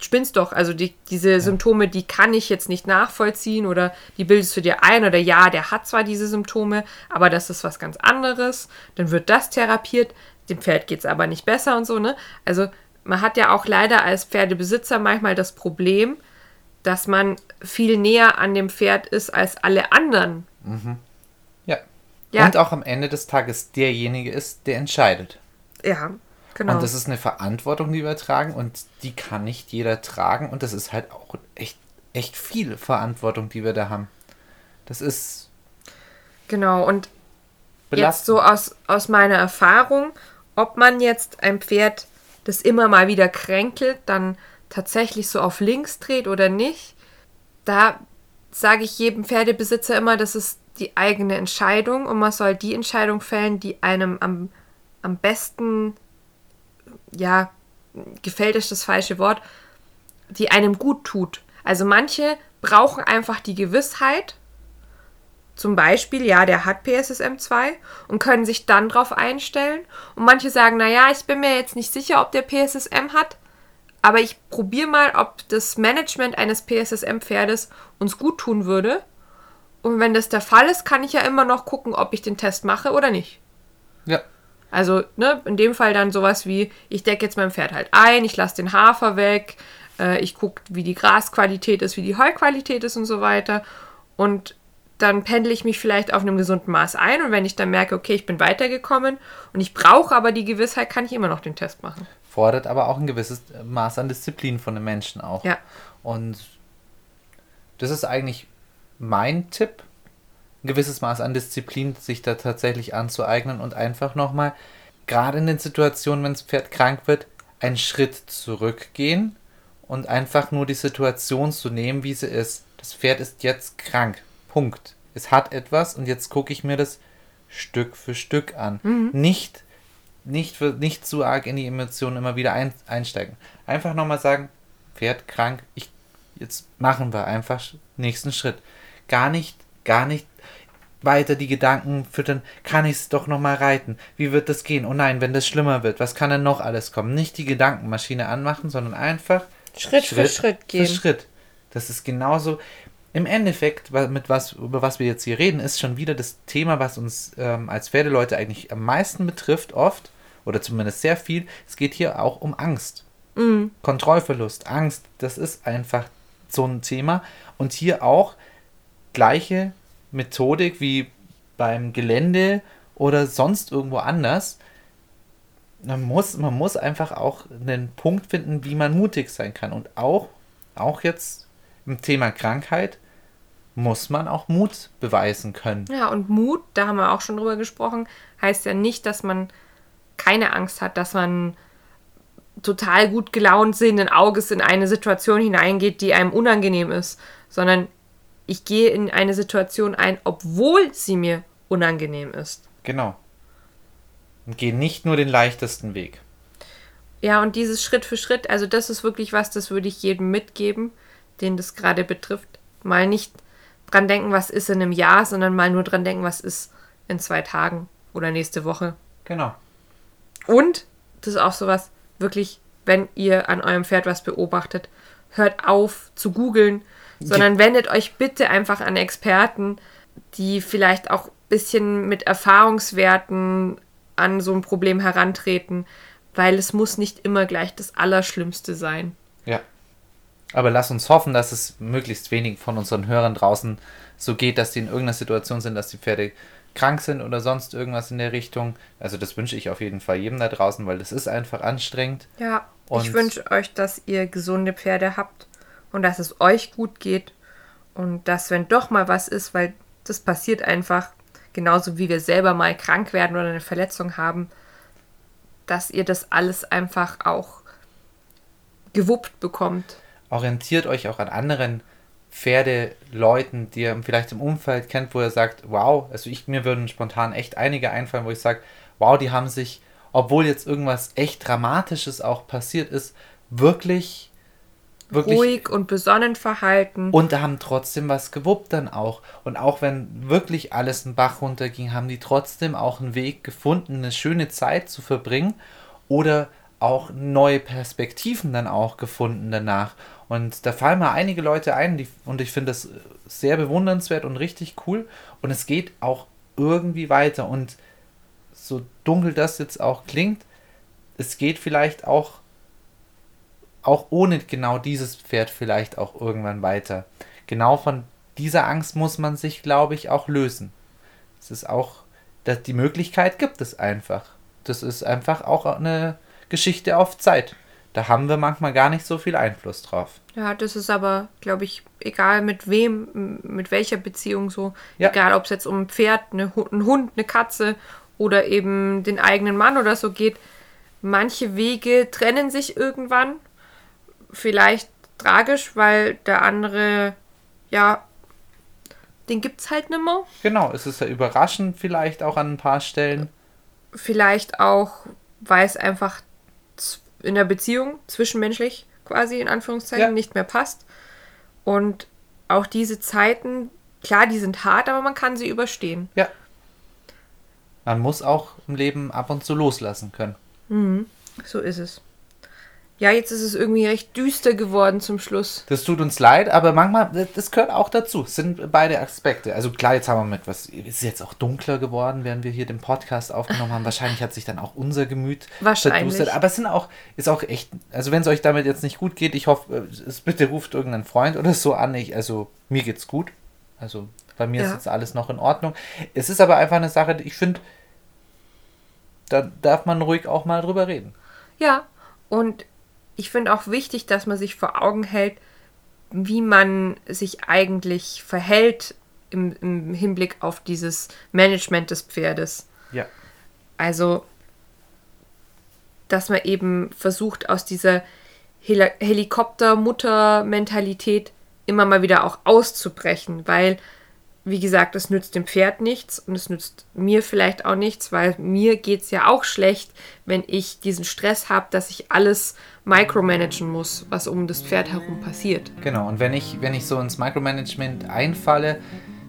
spinnst doch. Also die, diese ja. Symptome, die kann ich jetzt nicht nachvollziehen oder die bildest du dir ein oder ja, der hat zwar diese Symptome, aber das ist was ganz anderes. Dann wird das therapiert, dem Pferd geht es aber nicht besser und so, ne? Also man hat ja auch leider als Pferdebesitzer manchmal das Problem, dass man viel näher an dem Pferd ist als alle anderen. Mhm. Ja. ja. Und auch am Ende des Tages derjenige ist, der entscheidet. Ja. Genau. Und das ist eine Verantwortung, die wir tragen und die kann nicht jeder tragen und das ist halt auch echt, echt viel Verantwortung, die wir da haben. Das ist, Genau, und Belasten. jetzt so aus, aus meiner Erfahrung, ob man jetzt ein Pferd, das immer mal wieder kränkelt, dann tatsächlich so auf links dreht oder nicht, da sage ich jedem Pferdebesitzer immer, das ist die eigene Entscheidung und man soll die Entscheidung fällen, die einem am, am besten, ja, gefällt ist das falsche Wort, die einem gut tut. Also manche brauchen einfach die Gewissheit, zum Beispiel, ja, der hat PSSM 2 und können sich dann drauf einstellen. Und manche sagen, naja, ich bin mir jetzt nicht sicher, ob der PSSM hat, aber ich probiere mal, ob das Management eines PSSM-Pferdes uns gut tun würde. Und wenn das der Fall ist, kann ich ja immer noch gucken, ob ich den Test mache oder nicht. Ja. Also, ne, in dem Fall dann sowas wie, ich decke jetzt mein Pferd halt ein, ich lasse den Hafer weg, äh, ich gucke, wie die Grasqualität ist, wie die Heuqualität ist und so weiter. Und dann pendle ich mich vielleicht auf einem gesunden Maß ein und wenn ich dann merke, okay, ich bin weitergekommen und ich brauche aber die Gewissheit, kann ich immer noch den Test machen. Fordert aber auch ein gewisses Maß an Disziplin von den Menschen auch. Ja. Und das ist eigentlich mein Tipp, ein gewisses Maß an Disziplin sich da tatsächlich anzueignen und einfach nochmal, gerade in den Situationen, wenn das Pferd krank wird, einen Schritt zurückgehen und einfach nur die Situation zu nehmen, wie sie ist. Das Pferd ist jetzt krank. Punkt. Es hat etwas und jetzt gucke ich mir das Stück für Stück an. Nicht, nicht, für, nicht zu arg in die Emotionen immer wieder ein, einsteigen. Einfach nochmal sagen, Pferd krank, ich, jetzt machen wir einfach nächsten Schritt. Gar nicht, gar nicht weiter die Gedanken füttern, kann ich es doch nochmal reiten? Wie wird das gehen? Oh nein, wenn das schlimmer wird, was kann denn noch alles kommen? Nicht die Gedankenmaschine anmachen, sondern einfach Schritt für Schritt gehen. Für Schritt. Das ist genauso. Im Endeffekt, mit was, über was wir jetzt hier reden, ist schon wieder das Thema, was uns ähm, als Pferdeleute eigentlich am meisten betrifft, oft, oder zumindest sehr viel. Es geht hier auch um Angst. Kontrollverlust, Angst, das ist einfach so ein Thema. Und hier auch gleiche Methodik wie beim Gelände oder sonst irgendwo anders. Man muss, man muss einfach auch einen Punkt finden, wie man mutig sein kann. Und auch, auch jetzt im Thema Krankheit muss man auch Mut beweisen können. Ja, und Mut, da haben wir auch schon drüber gesprochen, heißt ja nicht, dass man keine Angst hat, dass man total gut gelaunt sehenden Auges in eine Situation hineingeht, die einem unangenehm ist, sondern ich gehe in eine Situation ein, obwohl sie mir unangenehm ist. Genau. Und geh nicht nur den leichtesten Weg. Ja, und dieses Schritt für Schritt, also das ist wirklich was, das würde ich jedem mitgeben, den das gerade betrifft. Mal nicht dran denken, was ist in einem Jahr, sondern mal nur dran denken, was ist in zwei Tagen oder nächste Woche. Genau. Und, das ist auch sowas, wirklich, wenn ihr an eurem Pferd was beobachtet, hört auf zu googeln, sondern wendet euch bitte einfach an Experten, die vielleicht auch ein bisschen mit Erfahrungswerten an so ein Problem herantreten, weil es muss nicht immer gleich das Allerschlimmste sein. Ja. Aber lass uns hoffen, dass es möglichst wenig von unseren Hörern draußen so geht, dass die in irgendeiner Situation sind, dass die Pferde krank sind oder sonst irgendwas in der Richtung. Also das wünsche ich auf jeden Fall jedem da draußen, weil das ist einfach anstrengend. Ja, ich Und- wünsche euch, dass ihr gesunde Pferde habt und dass es euch gut geht und dass, wenn doch mal was ist, weil das passiert einfach, genauso wie wir selber mal krank werden oder eine Verletzung haben, dass ihr das alles einfach auch gewuppt bekommt. Orientiert euch auch an anderen Pferdeleuten, die ihr vielleicht im Umfeld kennt, wo ihr sagt, wow, also ich, mir würden spontan echt einige einfallen, wo ich sage, wow, die haben sich, obwohl jetzt irgendwas echt Dramatisches auch passiert ist, wirklich, wirklich Ruhig und besonnen verhalten. Und haben trotzdem was gewuppt dann auch. Und auch wenn wirklich alles einen Bach runterging, haben die trotzdem auch einen Weg gefunden, eine schöne Zeit zu verbringen oder auch neue Perspektiven dann auch gefunden danach. Und da fallen mir einige Leute ein, die, und ich finde das sehr bewundernswert und richtig cool. Und es geht auch irgendwie weiter. Und so dunkel das jetzt auch klingt, es geht vielleicht auch auch ohne genau dieses Pferd vielleicht auch irgendwann weiter. Genau von dieser Angst muss man sich, glaube ich, auch lösen. Es ist auch, dass die Möglichkeit gibt es einfach. Das ist einfach auch eine Geschichte auf Zeit, Da haben wir manchmal gar nicht so viel Einfluss drauf. Ja, das ist aber, glaube ich, egal mit wem, mit welcher Beziehung so. Ja. Egal, ob es jetzt um ein Pferd, eine, einen Hund, eine Katze oder eben den eigenen Mann oder so geht. Manche Wege trennen sich irgendwann. Vielleicht tragisch, weil der andere, ja, den gibt's halt nimmer. Genau, es ist ja überraschend vielleicht auch an ein paar Stellen. Vielleicht auch, weil es einfach in der Beziehung zwischenmenschlich quasi in Anführungszeichen Ja. nicht mehr passt. Und auch diese Zeiten, klar, die sind hart, aber man kann sie überstehen. Ja. Man muss auch im Leben ab und zu loslassen können. So ist es. Ja, jetzt ist es irgendwie recht düster geworden zum Schluss. Das tut uns leid, aber manchmal, das- gehört auch dazu. Es sind beide Aspekte. Also klar, jetzt haben wir mit was, es ist jetzt auch dunkler geworden, während wir hier den Podcast aufgenommen haben. Wahrscheinlich hat sich dann auch unser Gemüt Wahrscheinlich. verdustet. Aber es sind auch, ist auch echt, also wenn es euch damit jetzt nicht gut geht, ich hoffe, es bitte ruft irgendeinen Freund oder so an. Ich, also mir geht's gut. Also bei mir ist Ja. jetzt alles noch in Ordnung. Es ist aber einfach eine Sache, die ich finde, da darf man ruhig auch mal drüber reden. Ja, und ich finde auch wichtig, dass man sich vor Augen hält, wie man sich eigentlich verhält im, im Hinblick auf dieses Management des Pferdes. Ja. Also, dass man eben versucht, aus dieser Heli Helikopter-Mutter-Mentalität immer mal wieder auch auszubrechen, weil, wie gesagt, es nützt dem Pferd nichts und es nützt mir vielleicht auch nichts, weil mir geht es ja auch schlecht, wenn ich diesen Stress habe, dass ich alles micromanagen muss, was um das Pferd herum passiert. Genau, und wenn ich, wenn ich so ins Micromanagement einfalle,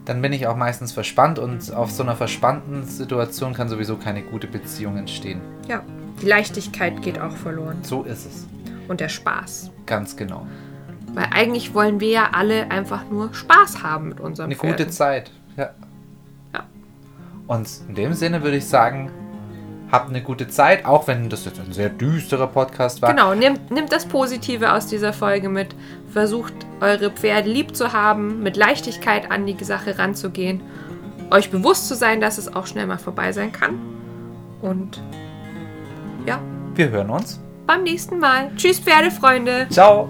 dann bin ich auch meistens verspannt und auf so einer verspannten Situation kann sowieso keine gute Beziehung entstehen. Ja, die Leichtigkeit geht auch verloren So ist es. und der Spaß. Ganz genau. Weil eigentlich wollen wir ja alle einfach nur Spaß haben mit unserem Eine Pferden. gute Zeit. Ja. Ja. Und in dem Sinne würde ich sagen, habt eine gute Zeit, auch wenn das jetzt ein sehr düsterer Podcast war. Genau, nimmt, nimmt das Positive aus dieser Folge mit. Versucht eure Pferde lieb zu haben, mit Leichtigkeit an die Sache ranzugehen. Euch bewusst zu sein, dass es auch schnell mal vorbei sein kann. Und ja, Wir hören uns. beim nächsten Mal. Tschüss, Pferdefreunde. Ciao.